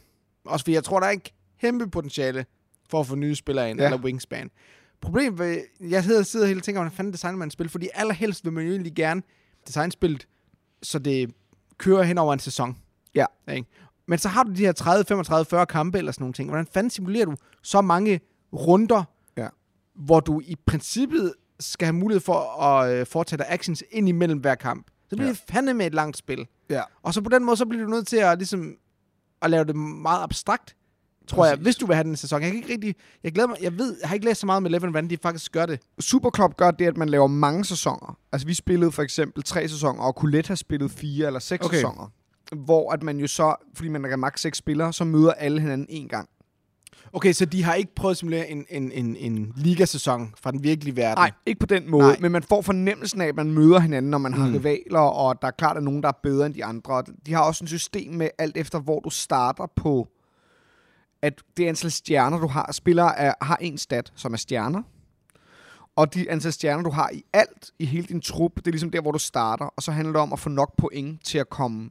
Også fordi jeg tror, der er en kæmpe potentiale for at få nye spillere ind, ja. eller Wingspan. Problemet ved, jeg sidder, sidder hele og tænker, hvordan fanden designer man et spil? Fordi allerhelst vil man jo egentlig gerne designe spillet, så det kører hen over en sæson. Ja. Ikke? Men så har du de her 30, 35, 40 kampe eller sådan nogle ting. Hvordan fanden simulerer du så mange runder, Ja. hvor du i princippet skal have mulighed for at øh, foretage dig actions ind imellem hver kamp? Så bliver Ja. det fandme med et langt spil. Ja. Og så på den måde, så bliver du nødt til at, ligesom, at lave det meget abstrakt, tror jeg, Præcis. hvis du vil have den sæson. Jeg kan ikke rigtig, jeg glæder mig, jeg ved, jeg har ikke læst så meget med Eleven, hvordan de faktisk gør det. Superclub gør det, at man laver mange sæsoner. Altså, vi spillede for eksempel tre sæsoner, og Colette har spillet fire eller seks Okay. sæsoner. Hvor at man jo så, fordi man kan maks seks spillere, så møder alle hinanden en gang. Okay, så de har ikke prøvet at simulere en, en, en, en ligasæson fra den virkelige verden. Nej, ikke på den måde, Nej. men man får fornemmelsen af, at man møder hinanden, når man har Mm. rivaler, og der er klart, at nogen, der er bedre end de andre. De har også et system med, alt efter hvor du starter på, at det antal stjerner, du har, spillere er, har en stat, som er stjerner. Og de antal stjerner, du har i alt, i hele din trup, det er ligesom der, hvor du starter. Og så handler det om at få nok point til at komme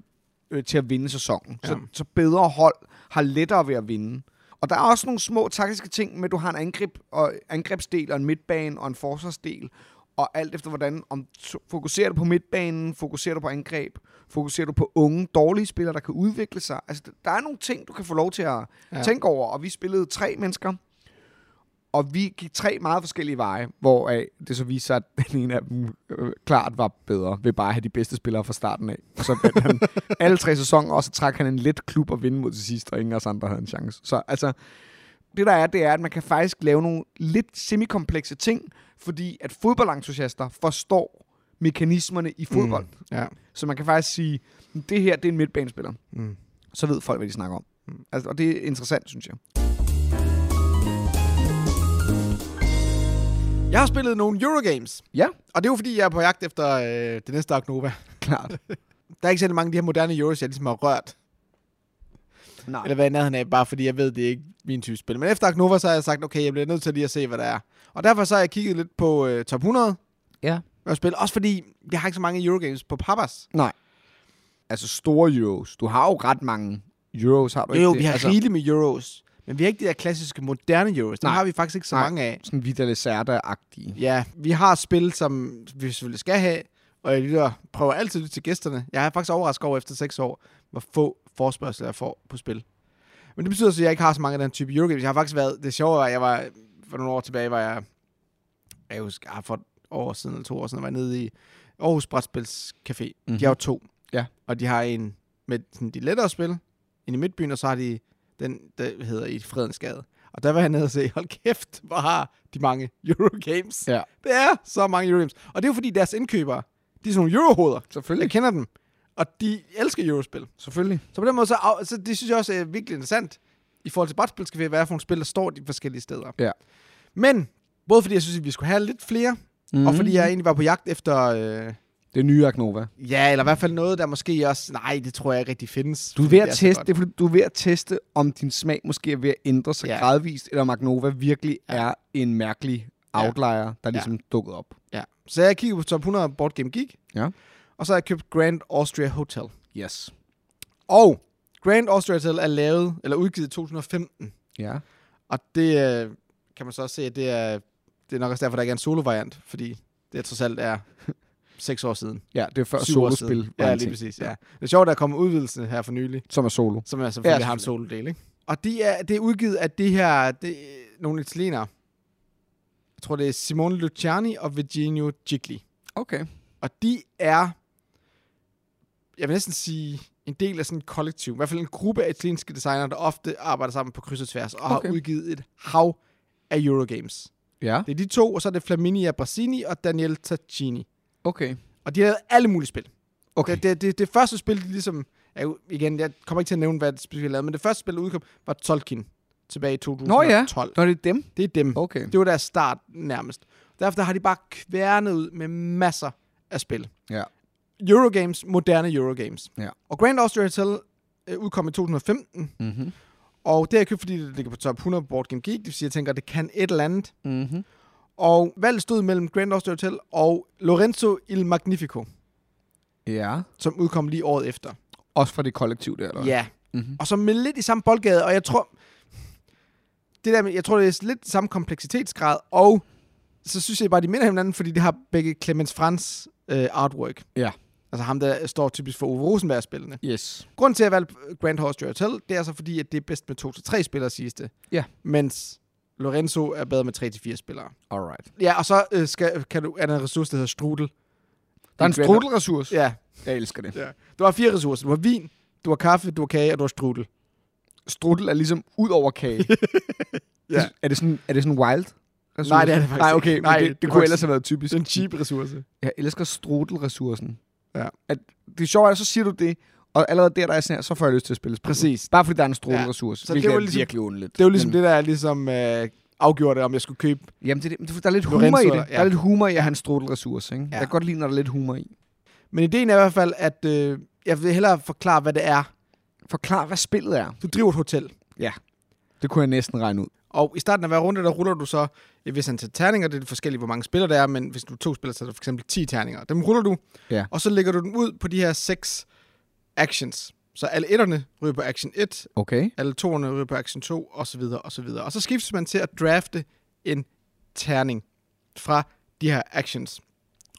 øh, til at vinde sæsonen. Ja. Så, så bedre hold har lettere ved at vinde. Og der er også nogle små taktiske ting med, at du har en angreb og angrebsdel og en midtbane og en forsvarsdel. Og alt efter hvordan, om fokuserer du på midtbanen, fokuserer du på angreb, fokuserer du på unge, dårlige spillere, der kan udvikle sig. Altså, der er nogle ting, du kan få lov til at ja. Ja. tænke over. Og vi spillede tre mennesker, og vi gik tre meget forskellige veje, hvor det så viste sig, at den ene af dem øh, klart var bedre ved bare at have de bedste spillere fra starten af. Og så vandt han alle tre sæsoner, og så trak han en let klub og vinde mod til sidst, og ingen af os andre havde en chance. Så altså, det der er, det er, at man kan faktisk lave nogle lidt semikomplekse ting, fordi at fodboldentusiaster forstår mekanismerne i fodbold. Mm. Ja. Så man kan faktisk sige, det her det er en midtbanespiller. Mm. Så ved folk, hvad de snakker om. Mm. Altså, og det er interessant, synes jeg. Jeg har spillet nogle Eurogames, Ja, og det er jo fordi, jeg er på jagt efter øh, det næste Ark Nova. klart. Der er ikke særlig mange af de her moderne Euros, jeg ligesom har rørt. Nej. Eller hvad i nærheden af, bare fordi jeg ved, det er ikke min type spil. Men efter Ark Nova, så har jeg sagt, okay, jeg bliver nødt til lige at se, hvad der er. Og derfor så har jeg kigget lidt på øh, top 100 Ja. at spille. Også fordi, jeg har ikke så mange Eurogames på Papas. Nej. Altså store euros. Du har jo ret mange euros, har du Jo, ikke jo, det? vi har altså, rigeligt med Euros. Men vi har ikke de der klassiske moderne Euros. Dem Nej. har vi faktisk ikke så Nej. mange af. Sådan Vita Lacerda-agtige. Ja, vi har spil, som vi selvfølgelig skal have, og jeg lytter, prøver altid at lytte til gæsterne. Jeg er faktisk overrasket over efter 6 år, hvor få forspørgsler jeg får på spil. Men det betyder så, at jeg ikke har så mange af den type Eurogames. Jeg har faktisk været, det sjove var, at jeg var, for nogle år tilbage, var jeg, jeg husker, ah, for et år siden eller to år siden, var jeg nede i Aarhus Brætspils Café. Mm-hmm. Mhm. De har jo to. Ja. Og de har en med sådan, de lettere spil, inde i midtbyen, og så har de den, der hedder i Fredensgade. Og der var jeg nede og se, hold kæft, hvor har de mange Eurogames. Ja. Det er så mange Eurogames. Og det er jo fordi deres indkøbere, de er sådan nogle eurohoveder. Selvfølgelig. Jeg kender dem. Og de elsker eurospil. Selvfølgelig. Så på den måde, så, så det synes jeg også er virkelig interessant. I forhold til brætspilscafé, hvad er for nogle spil, der står de forskellige steder. Ja. Men, både fordi jeg synes, at vi skulle have lidt flere, mm. og fordi jeg egentlig var på jagt efter, øh, Det er nye Nova. ja, eller i hvert fald noget, der måske også, nej, det tror jeg ikke rigtig findes. Du er ved at så teste, det er, du er ved at teste, om din smag måske er ved at ændre sig Ja. ja. gradvist, eller om Magnova virkelig Ja. ja. er en mærkelig Ja. outlier, der ligesom dukket op. Ja. Så jeg kiggede på top 100 Board Game Geek, Ja. Og så har jeg købt Grand Austria Hotel. Yes. Og Grand Austria Hotel er lavet, eller udgivet i 2015. Ja. Og det øh, kan man så også se, at det er, det er nok også derfor, der ikke er en solo-variant, fordi det trods alt er seks år siden. Ja, det er før Syv solospil. Ja, lige præcis, ja. Det er sjovt, at der er kommet udvidelse her for nylig, Som er solo. som er selvfølgelig Ja, har en solo-del, ikke? Og de er, det er udgivet af det her, det, nogle italienere. Jeg tror, det er Simone Luciani og Virginio Gigli. Okay. Og de er, jeg vil næsten sige, en del af sådan et kollektiv. I hvert fald en gruppe af italienske designere, der ofte arbejder sammen på kryds og tværs, og Okay. har udgivet et hav af Eurogames. Ja. Det er de to, og så er det Flaminia Brasini og Daniel Taccini. Okay. Og de har lavet alle mulige spil. Okay. Det, det, det, det første spil, de ligesom... Jo, igen, jeg kommer ikke til at nævne, hvad det spil, de har lavet, men det første spil, der udkom, var Tolkien tilbage i 2012. Nå, det er dem? Det er dem. Okay. Det var deres start nærmest. Derfor har de bare kværnet ud med masser af spil. Ja. Eurogames, moderne Eurogames. Ja. Og Grand Austria Hotel øh, udkom i 2015, Mm-hmm. og det har jeg købt, fordi det ligger på top 100 på Board Game Geek. Det vil sige, jeg tænker, at det kan et eller andet. Mm-hmm. Og valget stod mellem Grand Austria Hotel og Lorenzo Il Magnifico, Ja. som udkom lige året efter. Også fra det kollektiv der, eller? Ja. Mm-hmm. Og så med lidt i samme boldgade, og jeg tror, det der med, jeg tror, det er lidt samme kompleksitetsgrad, og så synes jeg bare, de minder hinanden, fordi de har begge Clemens Frans øh, artwork. Ja. Altså ham, der står typisk for Ove Rosenberg-spillene. Yes. Grunden til, at jeg valgte Grand Austria Hotel, det er så fordi, at det er bedst med to til tre spillere, siges det. Ja. Mens Lorenzo er bedre med tre til fire spillere. Alright. Ja, og så øh, skal, kan du, er der en ressource, der hedder strudel. Der er en strudelressource. Ja, Jeg elsker det. ja. Du har fire ressourcer. Du har vin, du har kaffe, du har kage, og du har strudel. Strudel er ligesom ud over kage. Ja. Er det sådan, er det sådan wild? ressource? Nej, det er det faktisk Nej, okay, Nej, det, det det, kunne ellers have været typisk. Det er en cheap ressource. Jeg elsker strudelressourcen. Ja. At det er sjovt, at så siger du det, og allerede der, der er sådan her, så får jeg lyst til at spille spil. Præcis. Bare fordi der er en Så ja. det hvilket var er ligesom- virkelig underligt. Det er jo ligesom Men- det, der er ligesom øh, afgjort, om jeg skulle købe. Jamen, det, er det, der er lidt Lorenzo, humor i det. eller- Der er lidt humor i at have en strudelressource, ikke? Ja. Jeg kan godt lide, når der er lidt humor i. Men ideen er i hvert fald, at øh, jeg vil hellere forklare, hvad det er. Forklar, hvad spillet er. Du driver et hotel. Det kunne jeg næsten regne ud. Og i starten af hver runde, der ruller du så et vis antal terninger. Det er forskelligt, hvor mange spillere der er, men hvis du er to spillere, så er der for eksempel 10 terninger. Dem ruller du, Ja. og så lægger du dem ud på de her seks actions. Så alle etterne ryger på action 1, Okay. alle toerne ryger på action 2, og så videre, og så videre. Og så skiftes man til at drafte en terning fra de her actions.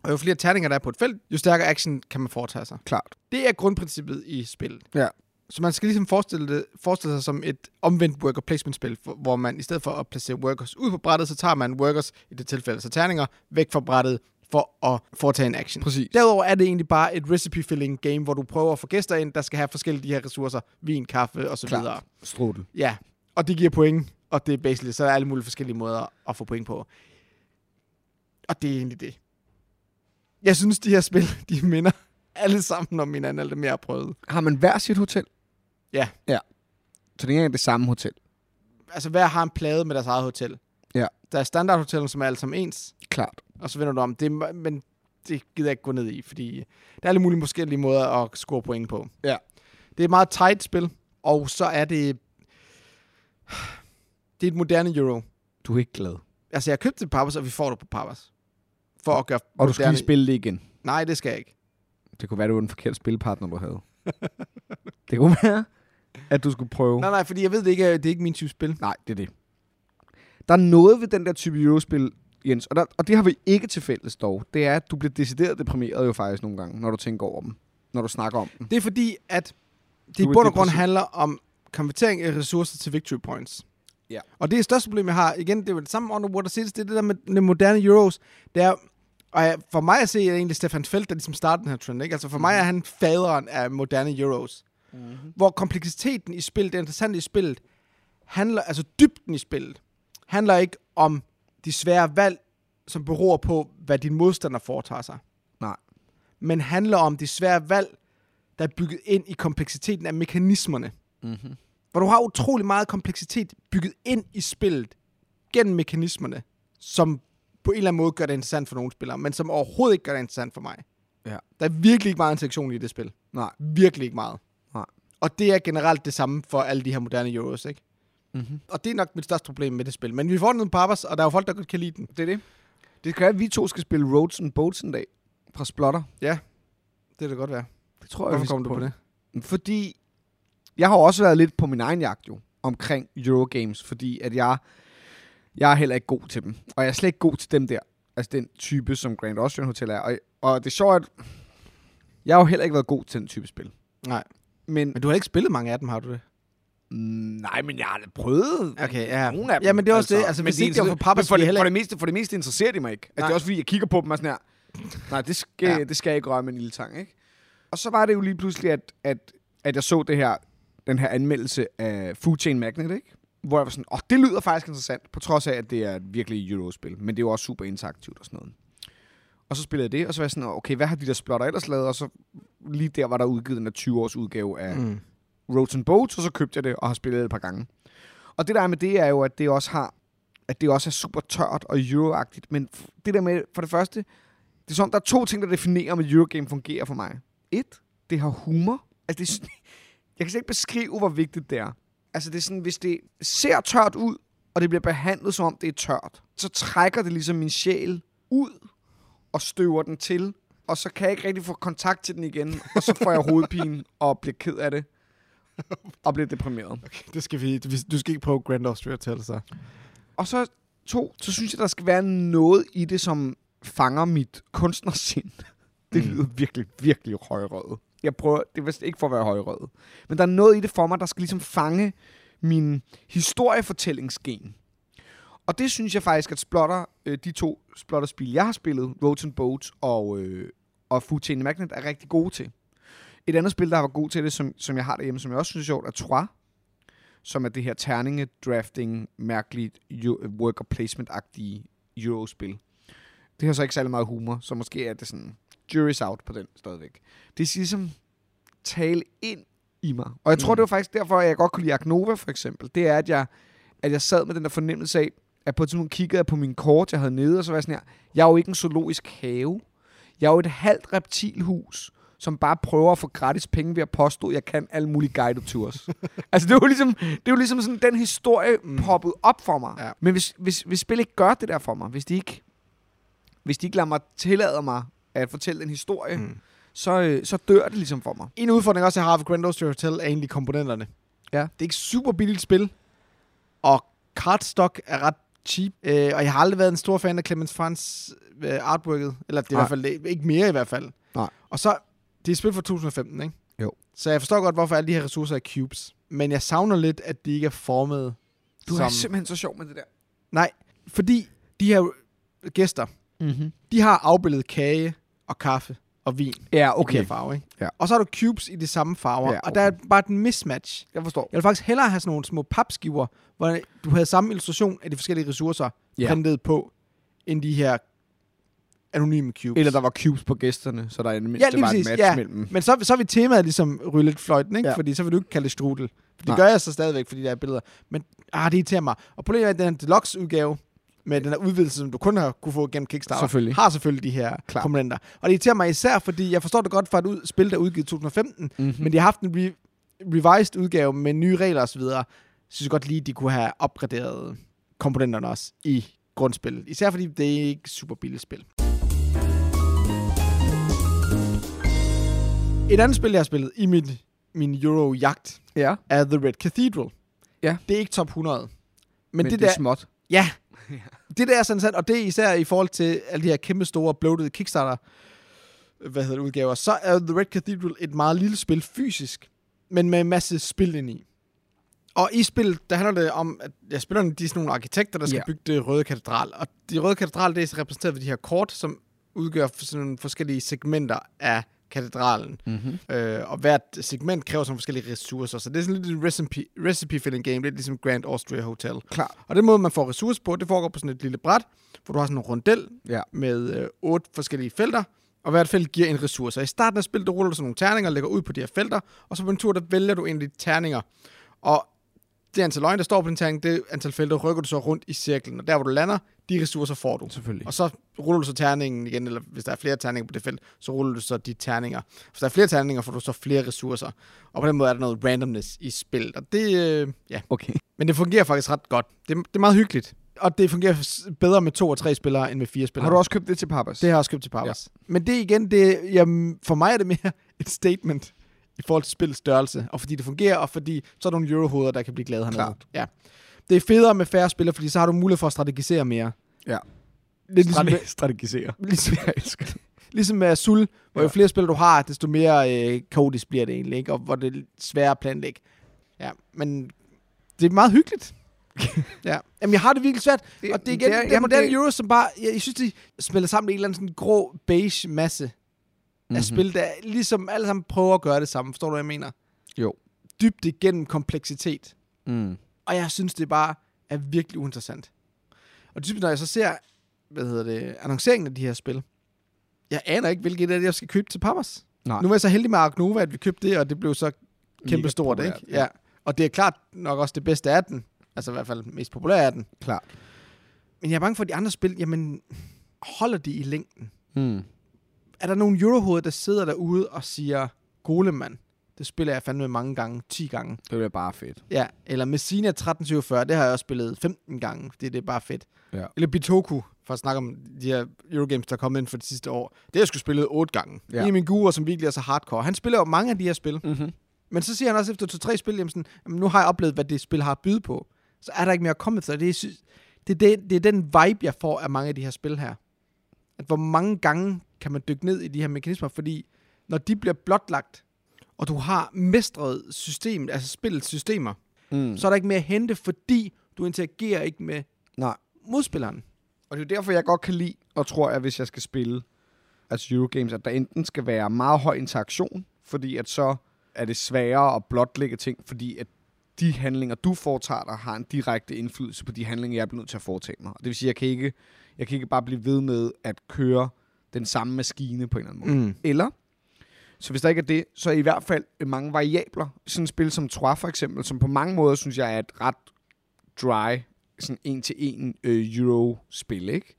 Og jo flere terninger der er på et felt, jo stærkere action kan man foretage sig. Klart. Det er grundprincippet i spillet. Ja. Så man skal ligesom forestille, det, forestille sig som et omvendt worker placement spil, hvor man i stedet for at placere workers ud på brættet, så tager man workers, i det tilfælde så terninger, væk fra brættet for at foretage en action. Præcis. Derudover er det egentlig bare et recipe filling game, hvor du prøver at få gæster ind, der skal have forskellige de her ressourcer, vin, kaffe og så Klart. videre. Strudel. Ja, og det giver point, og det er basically, så er der alle mulige forskellige måder at få point på. Og det er egentlig det. Jeg synes, de her spil, de minder alle sammen om hinanden, alt det mere har prøvet. Har man hver sit hotel? Ja. Ja. Så det er det samme hotel. Altså, hver har en plade med deres eget hotel. Ja. Der er standardhotellen, som er alle sammen ens, Klart. og så vender du om. Det, er- men det gider jeg ikke gå ned i, fordi der er alle mulige forskellige måder at score point på. Ja. Det er et meget tight spil, og så er det... Det er et moderne euro. Du er ikke glad. Altså, jeg har købt det på Papas, og vi får det på Papas. For at gøre Og du skal lige spille det igen. Nej, det skal jeg ikke. Det kunne være, det var den forkerte spilpartner, du havde. det kunne være, at du skulle prøve. Nej, nej, fordi jeg ved det ikke, det er ikke min type spil. Nej, det er det. Der er noget ved den der type Eurospil, Jens, og, der, og det har vi ikke til fælles dog. Det er, at du bliver decideret deprimeret jo faktisk nogle gange, når du tænker over dem. Når du snakker om dem. Det er fordi, at det i bund og grund handler om konvertering af ressourcer til victory points. Ja. Og det er største problem, jeg har. Igen, det er det samme Underwater Cities, det er det der med, med moderne Euros. Det er, og jeg- for mig at se, er det egentlig Stefan Feld, der ligesom starter den her trend. Ikke? Altså for mig er han faderen af moderne Euros. Mm-hmm. Hvor kompleksiteten i spillet, det interessante i spillet, handler, altså dybden i spillet, handler ikke om de svære valg, som beror på, hvad din modstander foretager sig. Nej. Men handler om de svære valg, der er bygget ind i kompleksiteten af mekanismerne. Mm-hmm. Hvor du har utrolig meget kompleksitet bygget ind i spillet gennem mekanismerne, som på en eller anden måde gør det interessant for nogle spillere, men som overhovedet ikke gør det interessant for mig. Ja. Der er virkelig ikke meget interaktion i det spil. Nej. Virkelig ikke meget. Og det er generelt det samme for alle de her moderne Euros, ikke? Mm-hmm. Og det er nok mit største problem med det spil. Men vi får den på Papas, og der er jo folk, der godt kan lide den. Det er det. Det kan være, at vi to skal spille Roads and Boats en dag. Fra Splotter. Det kan det godt være. Det tror jeg, Hvorfor vi skal kom du på det? Fordi jeg har også været lidt på min egen jagt jo, omkring Eurogames, fordi at jeg, jeg er heller ikke god til dem. Og jeg er slet ikke god til dem der. Altså den type, som Grand Austrian Hotel er. Og, og det er sjovt, at jeg har jo heller ikke været god til den type spil. Nej. Men, Men du har ikke spillet mange af dem, har du det? mm, nej, men jeg har da prøvet Okay, ja. nogle af dem. Ja, men det er også det. Altså, men hvis ikke det var for Papas, for, det, for, det meste, for det meste interesserer de mig ikke. Altså, det er også fordi, jeg kigger på dem og sådan her. Nej, det skal, Ja. det skal jeg ikke røre med en lille tang, ikke? Og så var det jo lige pludselig, at, at, at jeg så det her, den her anmeldelse af Food Chain Magnet, ikke? Hvor jeg var sådan, åh, det lyder faktisk interessant, på trods af, at det er et virkelig Eurospil. Men det er jo også super interaktivt og sådan noget. Og så spillede jeg det, og så var jeg sådan, okay, hvad har de der splotter ellers lavet? Og så lige der var der udgivet en 20-års udgave af Mm. Roads and Boats, og så købte jeg det og har spillet det et par gange. Og det der er med det er jo, at det også har, at det også er super tørt og euroagtigt, men det der med, for det første, Det er sådan, der er to ting, der definerer, om et Eurogame fungerer for mig. Et, det har humor. Altså, det er jeg kan slet ikke beskrive, hvor vigtigt det er. Altså, det er sådan, hvis det ser tørt ud, og det bliver behandlet, som om det er tørt, så trækker det ligesom min sjæl ud og støver den til, og så kan jeg ikke rigtig få kontakt til den igen, og så får jeg hovedpine og bliver ked af det, og bliver deprimeret. Okay, det skal vi, du skal ikke prøve Grand Austria Hotel, så. Og så to, så synes jeg, der skal være noget i det, som fanger mit kunstnersind. Det Mm. lyder virkelig, virkelig højrøget. Jeg prøver, det er vist ikke for at være højrøget. Men der er noget i det for mig, der skal ligesom fange min historiefortællingsgen. Og det synes jeg faktisk, at Splotter, øh, de to Splotter-spil, jeg har spillet, Roads and Boats og, øh, og Food Chain Magnet, er rigtig gode til. Et andet spil, der var god til det, som, som jeg har derhjemme, som jeg også synes er sjovt, er Trois, som er det her terninge, drafting, mærkeligt, worker placement-agtige Eurospil. Det har så ikke særlig meget humor, så måske er det sådan, jury's out på den stadigvæk. Det er ligesom tale ind i mig. Og jeg tror, Mm. det var faktisk derfor, at jeg godt kunne lide Agnova, for eksempel. Det er, at jeg, at jeg sad med den der fornemmelse af, at på et tidspunkt kiggede jeg på min kort, jeg havde nede, og så var jeg sådan her, jeg er jo ikke en zoologisk have. Jeg er jo et halvt reptilhus, som bare prøver at få gratis penge ved at påstå, at jeg kan alle mulige guided tours. altså, det er jo ligesom, det er jo ligesom sådan, den historie Mm. poppet op for mig. Ja. Men hvis, hvis, hvis spil ikke gør det der for mig, hvis de ikke, hvis de ikke lader mig tillade mig at fortælle en historie, mm. Så, øh, så dør det ligesom for mig. En udfordring også, jeg har for Grand Austria Hotel, er egentlig komponenterne. Ja. Det er ikke super billigt spil, og cardstock er ret cheap, øh, og jeg har aldrig været en stor fan af Clemens Frans øh, artworket, eller det er i hvert fald ikke mere i hvert fald. Nej. Og så, det er et spil fra 2015, ikke? Jo. Så jeg forstår godt, hvorfor alle de her ressourcer er cubes, men jeg savner lidt, at de ikke er formet Du som... er simpelthen så sjov med det der. Nej, fordi de her gæster, Mm-hmm. de har afbildet kage og kaffe og vin. Ja, Okay. I farve, ikke? Ja. Og så har du cubes i de samme farver, Ja, og der er bare et mismatch. Jeg forstår. Jeg vil faktisk hellere have sådan nogle små papskiver, hvor du havde samme illustration af de forskellige ressourcer Ja. printet på, end de her anonyme cubes. Eller der var cubes på gæsterne, så der i det mindste Ja, var præcis, match ja. mellem. Men så, så er vi temaet ligesom ryge lidt fløjten, ikke? Ja. Fordi så vil du ikke kalde det strudel. For det Nej. gør jeg så stadigvæk, fordi der er billeder. Men ah, det irriterer mig. Og problemet er, at den deluxe-udgave, med den her udvidelse, som du kun har kunne få gennem Kickstarter, Selvfølgelig. har selvfølgelig de her Klar. komponenter. Og det irriterer mig især, fordi jeg forstår det godt for et ud, spil, der er udgivet i 2015, Mm-hmm. men de har haft en re- revised udgave med nye regler osv. Jeg synes godt lige, de kunne have opgraderet komponenterne også i grundspillet. Især fordi det er ikke super billigt spil. Et andet spil, jeg har spillet i mit, min Euro-jagt, Ja, er The Red Cathedral. Ja. Det er ikke top 100. Men, men, det, det, der, er småt. Ja. det der er sådan sandt, og det er især i forhold til alle de her kæmpe store bloated Kickstarter hvad hedder det, udgaver, så er The Red Cathedral et meget lille spil fysisk, men med en masse spil ind i. Og i spillet, der handler det om, at ja, spillerne de er sådan nogle arkitekter, der skal Ja. bygge det røde katedral. Og de røde katedral, det er så repræsenteret ved de her kort, som udgør sådan nogle forskellige segmenter af katedralen. Mm-hmm. Øh, og hvert segment kræver sådan forskellige ressourcer. Så det er sådan lidt en recipe, recipe filling game, lidt ligesom Grand Austria Hotel. Klar. Og den måde, man får ressourcer på, det foregår på sådan et lille bræt, hvor du har sådan en rundel Ja. med øh, otte forskellige felter, og hvert felt giver en ressource. Og i starten af spillet, der ruller du sådan nogle terninger og lægger ud på de her felter, og så på en tur, der vælger du egentlig terninger. Og det antal løgn, der står på din terning, det antal felter, rykker du så rundt i cirklen, og der, hvor du lander, de ressourcer får du. Selvfølgelig. Og så ruller du så terningen igen, eller hvis der er flere terninger på det felt, så ruller du så de terninger. Hvis der er flere terninger, får du så flere ressourcer. Og på den måde er der noget randomness i spillet. Og det, øh, ja. Okay. Men det fungerer faktisk ret godt. Det, det er meget hyggeligt. Og det fungerer bedre med to og tre spillere, end med fire spillere. Har du også købt det til Papas? Det har jeg også købt til Papas. Ja. Men det igen, det, jamen, for mig er det mere et statement i forhold til spillets størrelse, og fordi det fungerer, og fordi så er der nogle eurohoveder, der kan blive glade hernede. Klart. Ja. Det er federe med færre spillere, fordi så har du mulighed for at strategisere mere. Ja. Lidt ligesom, med, strategisere. ligesom, Jeg elsker det. ligesom med Azul, hvor Ja. jo flere spillere du har, desto mere øh, kaotisk bliver det egentlig, ikke? og hvor det er sværere at planlægge. Ja, men det er meget hyggeligt. ja. Jamen, jeg har det virkelig svært. Og det er igen, det er, er moderne det... Euro, som bare, jeg, jeg synes, de spiller sammen i en eller anden sådan grå, beige masse mm-hmm. af spil, der ligesom alle sammen prøver at gøre det samme. Forstår du, hvad jeg mener? Jo. Dybt igennem kompleksitet. Mm. Og jeg synes, det bare er virkelig uinteressant. Og typisk, når jeg så ser, hvad hedder det, annonceringen af de her spil, jeg aner ikke, hvilket af det, jeg skal købe til Papas. Nej. Nu var jeg så heldig med Ark Nova, at vi købte det, og det blev så kæmpe stort, ikke? Ja. Og det er klart nok også det bedste af den. Altså i hvert fald mest populære af den. Klart. Men jeg er bange for, at de andre spil, jamen, holder de i længden? Mm. Er der nogle Eurohoveder, der sidder derude og siger, Golemand, det spiller jeg fandme mange gange, 10 gange. Det bliver bare fedt. Ja, eller Messina 1347, det har jeg også spillet 15 gange, fordi det er bare fedt. Ja. Eller Bitoku, for at snakke om de her Eurogames, der er kommet ind for de sidste år. Det har jeg sgu spillet 8 gange. Ja. Af mine gurer, som virkelig er så hardcore. Han spiller jo mange af de her spil. Mm-hmm. Men så siger han også efter to-tre spil, jamen sådan, jamen nu har jeg oplevet, hvad det spil har at byde på. Så er der ikke mere at komme efter. Det er, det, er det, det er den vibe, jeg får af mange af de her spil her. At hvor mange gange kan man dykke ned i de her mekanismer, fordi når de bliver blotlagt, og du har mestret system, altså spillets systemer, Mm. så er der ikke mere at hente, fordi du interagerer ikke med Nej. modspilleren. Og det er jo derfor, jeg godt kan lide, og tror jeg, hvis jeg skal spille altså Eurogames, at der enten skal være meget høj interaktion, fordi at så er det sværere at blotlægge ting, fordi at de handlinger, du foretager dig, har en direkte indflydelse på de handlinger, jeg bliver nødt til at foretage mig. Og det vil sige, at jeg kan ikke, jeg kan ikke bare blive ved med at køre den samme maskine på en eller anden måde. Mm. Eller, så hvis der ikke er det, så er i hvert fald mange variabler. Sådan et spil som Trois for eksempel, som på mange måder, synes jeg, er et ret dry, sådan en til en øh, euro-spil, ikke?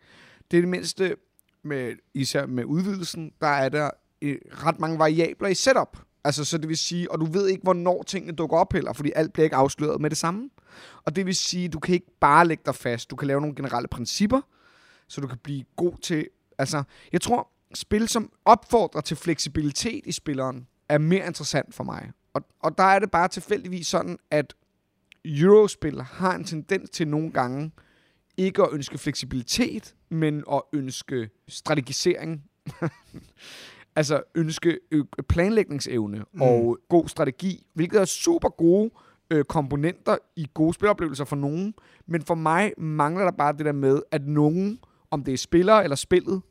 Det er det mindste, med, især med udvidelsen, der er der øh, ret mange variabler i setup. Altså, så det vil sige, og du ved ikke, hvornår tingene dukker op heller, fordi alt bliver ikke afsløret med det samme. Og det vil sige, du kan ikke bare lægge dig fast. Du kan lave nogle generelle principper, så du kan blive god til... Altså, jeg tror, spil, som opfordrer til fleksibilitet i spilleren, er mere interessant for mig. Og, og der er det bare tilfældigvis sådan, at Eurospil har en tendens til nogle gange ikke at ønske fleksibilitet, men at ønske strategisering. altså ønske planlægningsevne mm. og god strategi, hvilket er super gode øh, komponenter i gode spiloplevelser for nogen. Men for mig mangler der bare det der med, at nogen, om det er spillere eller spillet,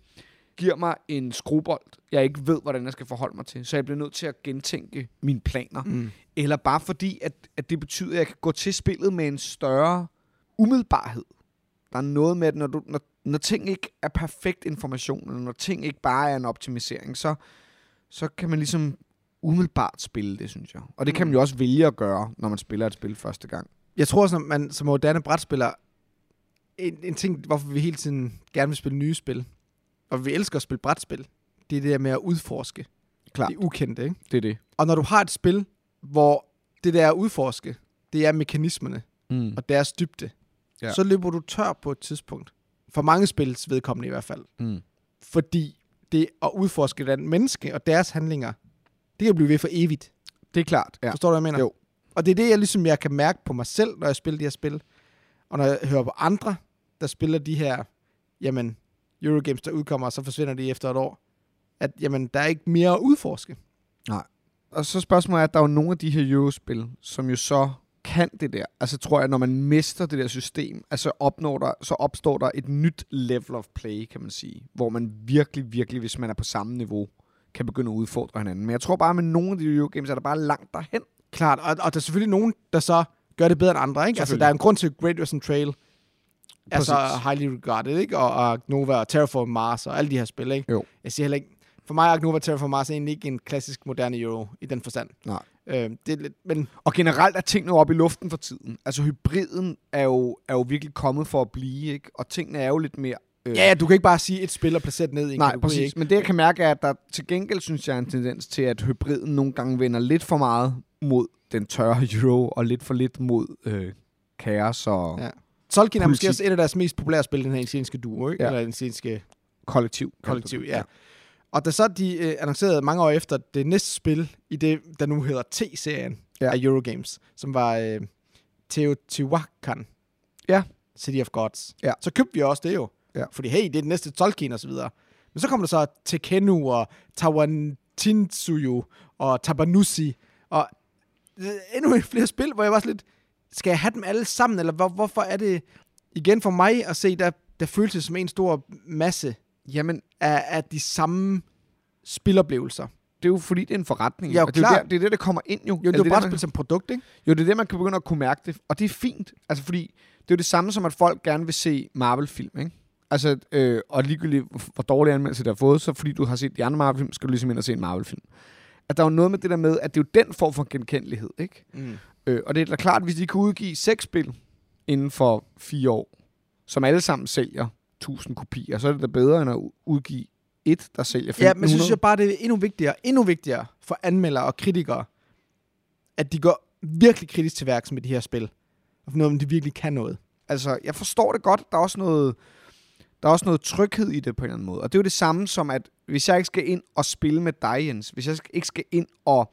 giver mig en skruebold, jeg ikke ved, hvordan jeg skal forholde mig til. Så jeg bliver nødt til at gentænke mine planer. Mm. Eller bare fordi, at, at det betyder, at jeg kan gå til spillet med en større umiddelbarhed. Der er noget med, at når, du, når, når ting ikke er perfekt information, eller når ting ikke bare er en optimisering, så, så kan man ligesom umiddelbart spille det, synes jeg. Og det kan man jo også vælge at gøre, når man spiller et spil første gang. Jeg tror, som man som moderne brætspiller, en, en ting, hvorfor vi hele tiden gerne vil spille nye spil, og vi elsker at spille brætspil, det er det der med at udforske. Klart. Det ukendte, ikke? Det er det. Og når du har et spil, hvor det der at udforske, det er mekanismerne Mm. og deres dybde, Ja. så løber du tør på et tidspunkt. For mange spils vedkommende i hvert fald. Mm. Fordi det at udforske den menneske og deres handlinger, det kan blive ved for evigt. Det er klart. Ja. Forstår du, hvad jeg mener? Jo. Og det er det, jeg ligesom jeg kan mærke på mig selv, når jeg spiller de her spil. Og når jeg hører på andre, der spiller de her, jamen, Eurogames, der udkommer, og så forsvinder de efter et år. At, jamen, der er ikke mere at udforske. Og så spørgsmålet er, at der er jo nogle af de her Eurospil, som jo så kan det der. Altså tror jeg, når man mister det der system, altså opnår der, så opstår der et nyt level of play, kan man sige. Hvor man virkelig, virkelig, hvis man er på samme niveau, kan begynde at udfordre hinanden. Men jeg tror bare, at med nogle af de Eurogames er der bare langt derhen. Klart, og, og der er selvfølgelig nogen, der så gør det bedre end andre, ikke? Altså, der er en grund til, at Great Western Trail er så Præcis. highly regarded, ikke? Og, og Nova og Terraform Mars og alle de her spil, ikke? Jo. Jeg siger heller ikke... For mig er Nova og Terraform Mars egentlig ikke en klassisk moderne Euro i den forstand. Nej. Øh, det er lidt, men Og generelt er tingene oppe i luften for tiden. Altså hybriden er jo, er jo virkelig kommet for at blive, ikke? Og tingene er jo lidt mere... Øh, ja, du kan ikke bare sige et spil og placere det ned i en Nej, præcis. Ikke? Men det, jeg kan mærke, er, at der til gengæld, synes jeg, er en tendens til, at hybriden nogle gange vender lidt for meget mod den tørre euro, og lidt for lidt mod øh, kaos og Ja. Tolkien er måske Politik. også et af deres mest populære spil, den her insienske duo, ikke? Ja. Eller insienske kollektiv. kollektiv, ja. Og da så de øh, annoncerede mange år efter det næste spil i det, der nu hedder T-serien Ja. ja. af Eurogames, som var øh, Teotihuacan. Ja. City of Gods. Ja. Så købte vi også det jo. Ja. Fordi hey, det er den næste Tolkien og så videre. Men så kom der så Tekenu og Tawantinsuyu og Tabanusi og øh, endnu flere spil, hvor jeg var sådan lidt, skal jeg have dem alle sammen, eller hvor, hvorfor er det igen for mig at se, der, der føles det som en stor masse Jamen, af, af de samme spiloplevelser. det er jo fordi, det er en forretning. Ja, jo, og det, er der, det er det, der kommer ind jo. Jo, det er jo det, bare der, spil som produkt, ikke? jo, det er det, man kan begynde at kunne mærke det. Og det er fint. Altså, fordi det er jo det samme som, at folk gerne vil se Marvel-film, ikke? Altså, øh, og ligegyldigt, hvor dårlige anmeldelser det har fået, så fordi du har set de andre Marvel-film, skal du ligesom ind og se en Marvel-film. At der er jo noget med det der med, at det er jo den form for genkendelighed, ikke? Mm. Øh, og det er da klart, at hvis de kan udgive seks spil inden for fire år, som alle sammen sælger 1000 kopier, så er det da bedre end at udgive et, der sælger 1500. Ja, men så synes jeg bare, det er endnu vigtigere, endnu vigtigere for anmeldere og kritikere, at de går virkelig kritisk til værks med de her spil. Og finde ud af, om de virkelig kan noget. Altså, jeg forstår det godt. Der er også noget, der er også noget tryghed i det på en eller anden måde. Og det er jo det samme som, at hvis jeg ikke skal ind og spille med dig, Jens, hvis jeg ikke skal ind og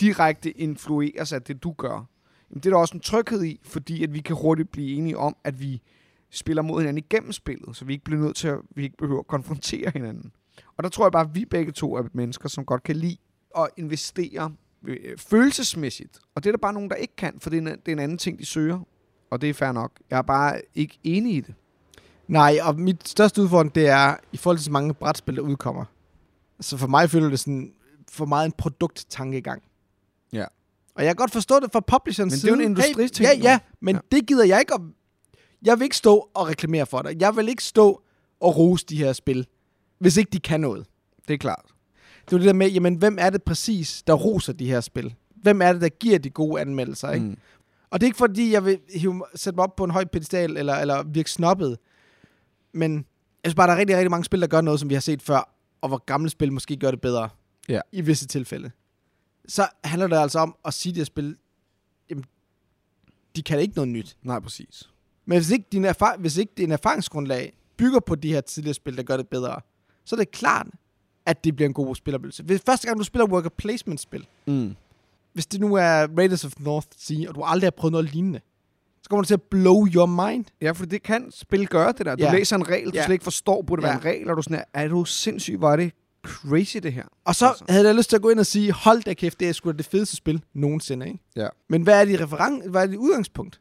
direkte influeres af det, du gør, jamen det er der også en tryghed i, fordi at vi kan hurtigt blive enige om, at vi spiller mod hinanden igennem spillet, så vi ikke bliver nødt til at, vi ikke behøver at konfrontere hinanden. Og der tror jeg bare, at vi begge to er mennesker, som godt kan lide at investere øh, følelsesmæssigt. Og det er der bare nogen, der ikke kan, for det er, en, det er en anden ting, de søger. Og det er fair nok. Jeg er bare ikke enig i det. Nej, og mit største udfordring, det er, i forhold til så mange brætspil, der udkommer. Så for mig føler det sådan, for meget en produkttankegang. Og jeg kan godt forstå det fra publisherens Men side. det er jo en industriting, Hey, ja, ja, men Ja. det gider jeg ikke at... Jeg vil ikke stå og reklamere for dig. Jeg vil ikke stå og rose de her spil, hvis ikke de kan noget. Det er klart. Det er det der med, jamen, hvem er det præcis, der roser de her spil? Hvem er det, der giver de gode anmeldelser, ikke? Mm. Og det er ikke fordi, jeg vil hive, sætte mig op på en høj pedestal, eller, eller virke snobbet. Men jeg synes bare, der er rigtig, rigtig mange spil, der gør noget, som vi har set før, og hvor gamle spil måske gør det bedre. Ja. I visse tilfælde. Så handler det altså om at sige, at de her spil, jamen, de kan ikke noget nyt. Nej, præcis. Men hvis ikke, din erfar- hvis ikke din erfaringsgrundlag bygger på de her tidligere spil, der gør det bedre, så er det klart, at det bliver en god spiloplevelse. Hvis første gang, du spiller worker placement-spil, Mm. hvis det nu er Raiders of North Sea, og du aldrig har prøvet noget lignende, så kommer det til at blow your mind. Ja, for det kan spil gøre, det der. Du Ja. læser en regel, du Ja. slet ikke forstår, burde være Ja. en regel, og du er sådan, her, er du sindssyg, hvor er det crazy, det her. Og så Altså. havde jeg lyst til at gå ind og sige, hold da kæft, det er sgu da det fedeste spil nogensinde, ikke? Ja. Men hvad er dit referen- hvad er dit udgangspunkt?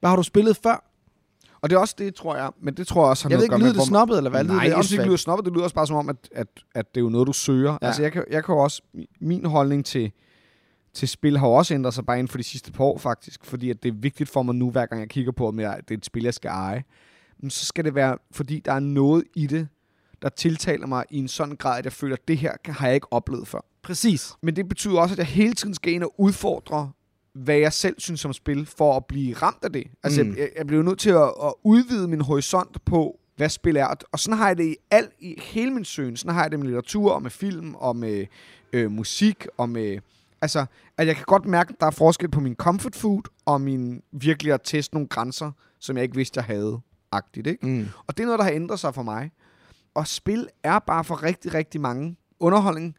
Hvad har du spillet før? Og det er også det, tror jeg, men det tror jeg også har Jeg ved noget ikke, at lyder gøre det hvor- snobbet, eller hvad? Nej, lyder det jeg synes ikke, det lyder snobbet. Det lyder også bare som om, at, at, at det er jo noget, du søger. Ja. Altså, jeg kan, jeg kan jo også... Min holdning til, til spil har også ændret sig bare inden for de sidste par år, faktisk. Fordi at det er vigtigt for mig nu, hver gang jeg kigger på, om jeg, det er et spil, jeg skal eje. Men så skal det være, fordi der er noget i det, der tiltaler mig i en sådan grad, at jeg føler, at det her kan- har jeg ikke oplevet før. Præcis. Men det betyder også, at jeg hele tiden skal ind og udfordre, hvad jeg selv synes om spil, for at blive ramt af det. Altså, Mm. jeg, jeg bliver jo nødt til at, at udvide min horisont på, hvad spil er. Og- Og sådan har jeg det i, al, i hele min søgen. Sådan har jeg det med litteratur, og med film, og med øh, musik, og med... Altså, at jeg kan godt mærke, at der er forskel på min comfort food, og min virkelig at teste nogle grænser, som jeg ikke vidste, jeg havde. Agtigt, ikke? Mm. Og det er noget, der har ændret sig for mig. Og spil er bare for rigtig, rigtig mange underholdning.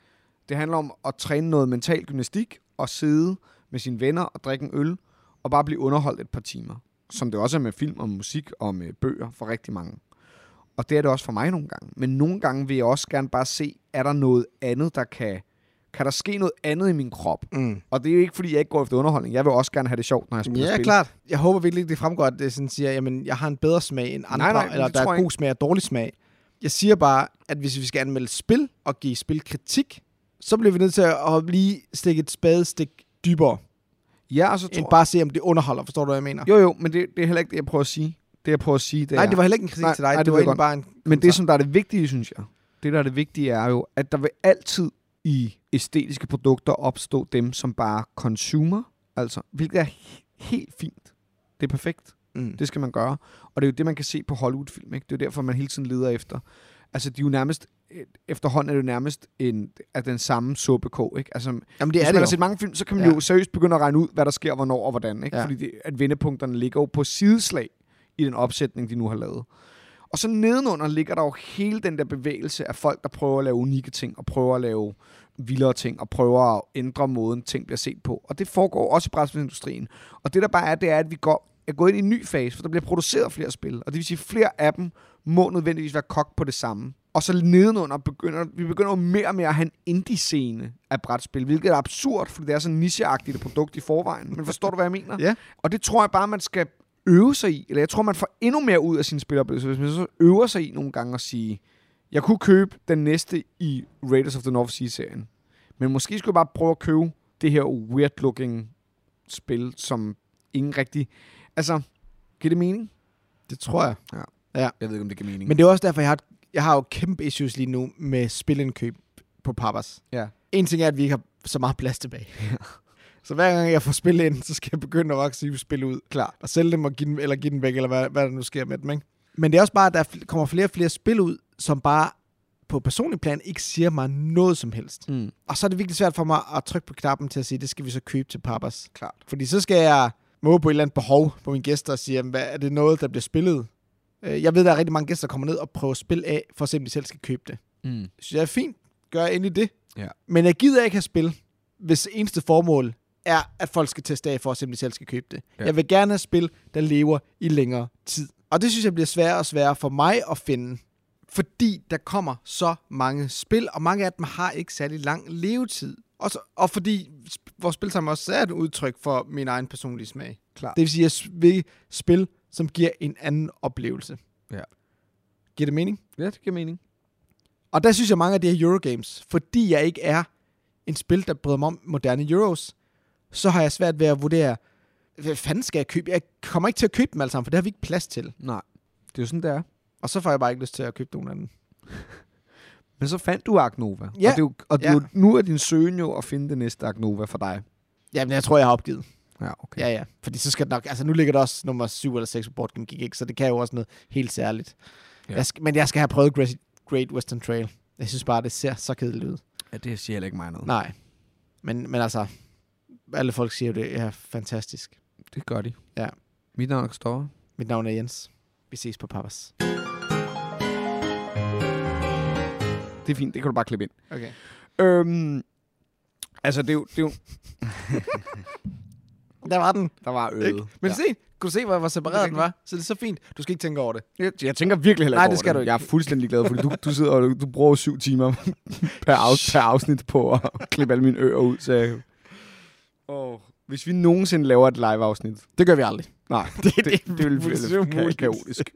Det handler om at træne noget mental gymnastik og sidde med sine venner og drikke en øl og bare blive underholdt et par timer. Som det også er med film og musik og med bøger for rigtig mange. Og det er det også for mig nogle gange. Men nogle gange vil jeg også gerne bare se, er der noget andet, der kan... Kan der ske noget andet i min krop? Mm. Og det er jo ikke, fordi jeg ikke går efter underholdning. Jeg vil også gerne have det sjovt, når jeg spiller Ja, spil. klart. Jeg håber virkelig det fremgår, at det sådan siger, jamen, jeg har en bedre smag end andre, Nej, nej, eller der er god smag og dårlig smag. Jeg siger bare, at hvis vi skal anmelde spil og give spil kritik, så bliver vi nødt til at lige stikke et spadestik dybere, Ja, og så end tror bare se, om det underholder. Forstår du, hvad jeg mener? Jo, jo, men det, det er heller ikke det, jeg prøver at sige. Det, jeg prøver at sige, det nej, er... det var heller ikke en kritik Nej, til dig. nej, det, det var egentlig bare en Men det, som der er det vigtige, synes jeg, det der er det vigtige, er jo, at der vil altid i æstetiske produkter opstå dem, som bare consumer, altså, hvilket er he- helt fint. Det er perfekt. Mm. Det skal man gøre. Og det er jo det, man kan se på Hollywood-film. Ikke? Det er jo derfor, man hele tiden leder efter. Altså, de er jo nærmest, efterhånden er det jo nærmest en, af den samme suppekog. Ikke? Altså, Jamen, det hvis er man det har set mange film, så kan man Ja. jo seriøst begynde at regne ud, hvad der sker, hvornår og hvordan. Ikke? Ja. Fordi det, at vendepunkterne ligger jo på sideslag i den opsætning, de nu har lavet. Og så nedenunder ligger der jo hele den der bevægelse af folk, der prøver at lave unikke ting, og prøver at lave vildere ting, og prøver at ændre måden, ting bliver set på. Og det foregår også i brætspilsindustrien. Og det der bare er, det er, at vi går, er gået ind i en ny fase, for der bliver produceret flere spil. Og det vil sige, at flere af dem må nødvendigvis være kogt på det samme. Og så nedenunder begynder vi begynder mere og mere at have en indie-scene af brætspil, hvilket er absurd, fordi det er så nicheagtigt et produkt i forvejen. Men forstår du, hvad jeg mener? Ja. Og det tror jeg bare, man skal øve sig i. Eller jeg tror, man får endnu mere ud af sin spiloplevelser, hvis man så øver sig i nogle gange at sige, jeg kunne købe den næste i Raiders of the North Sea-serien. Men måske skulle jeg bare prøve at købe det her weird-looking spil, som ingen rigtig... Altså, giver det mening? Det tror jeg. Jeg ved ikke, om det giver mening. Men det er også derfor, jeg har, jeg har jo kæmpe issues lige nu med spilindkøb på Papas. ja. En ting er, at vi ikke har så meget plads tilbage. så hver gang jeg får spil ind, så skal jeg begynde at aktivt spil ud. Klar. Og sælge dem og give dem, eller give dem væk, eller hvad, hvad der nu sker med dem. Ikke? Men det er også bare, at der kommer flere og flere spil ud, som bare på personlig plan ikke siger mig noget som helst. Mm. Og så er det virkelig svært for mig at trykke på knappen til at sige, det skal vi så købe til Papas. Klart. Fordi så skal jeg måle på et eller andet behov på mine gæster og sige, jamen, hvad, er det noget, der bliver spillet? Øh, Jeg ved, der er rigtig mange gæster, der kommer ned og prøver spil af, for at se, om de selv skal købe det. Mm. Så jeg er fint. Gør jeg endelig det. Ja. Men jeg gider ikke have spil, hvis eneste formål er, at folk skal teste af, for at se, om de selv skal købe det. Ja. Jeg vil gerne have spil, der lever i længere tid. Og det synes jeg bliver sværere og sværere for mig at finde. Fordi der kommer så mange spil, og mange af dem har ikke særlig lang levetid. Og, så, og fordi vores spil sammen også er et udtryk for min egen personlige smag. Klart. Det vil sige, at jeg vil spil, som giver en anden oplevelse. Ja. Giver det mening? Ja, det giver mening. Og der synes jeg mange af de her Eurogames, fordi jeg ikke er en spil, der bryder mig om moderne Euros, så har jeg svært ved at vurdere, hvad fanden skal jeg købe? Jeg kommer ikke til at købe dem alle sammen, for det har vi ikke plads til. Nej, det er jo sådan, det er. Og så får jeg bare ikke lyst til at købe nogen af dem. Men så fandt du Ark Nova. Ja. Og, det er jo, og det er jo, nu er din søgen jo at finde det næste Ark Nova for dig. Jamen, jeg tror, jeg har opgivet. Ja, okay. Ja, ja. Fordi så skal det nok... Altså, nu ligger der også nummer 7 eller 6 på Board Game Geek, ikke? så det kan jo også noget helt særligt. Ja. Ja. Jeg skal, men jeg skal have prøvet Great, Great Western Trail. Jeg synes bare, det ser så kedeligt ud. ja det siger heller ikke mig noget. Nej. Men, men altså, alle folk siger jo, det er fantastisk. Det gør de. Ja. Mit navn er Kristoffer. Mit navn er Jens. Vi ses på Papas. Det er fint, det kan du bare klippe ind. Okay. Øhm, altså, det er jo... Det er jo Der var den. der var øget. Ikke? Men ja. se, kunne du se, hvor, hvor separeret den var? Så det er så fint. Du skal ikke tænke over det. Jeg, jeg tænker virkelig heller Nej, ikke det over skal du ikke. Jeg er fuldstændig glad, fordi du, du sidder og du, du bruger syv timer per, af, per afsnit på at klippe alle mine ører ud. Så jeg, oh, hvis vi nogensinde laver et live-afsnit, Det gør vi aldrig. nej, Det, det, det, det vil fuldstændig blive kaotisk.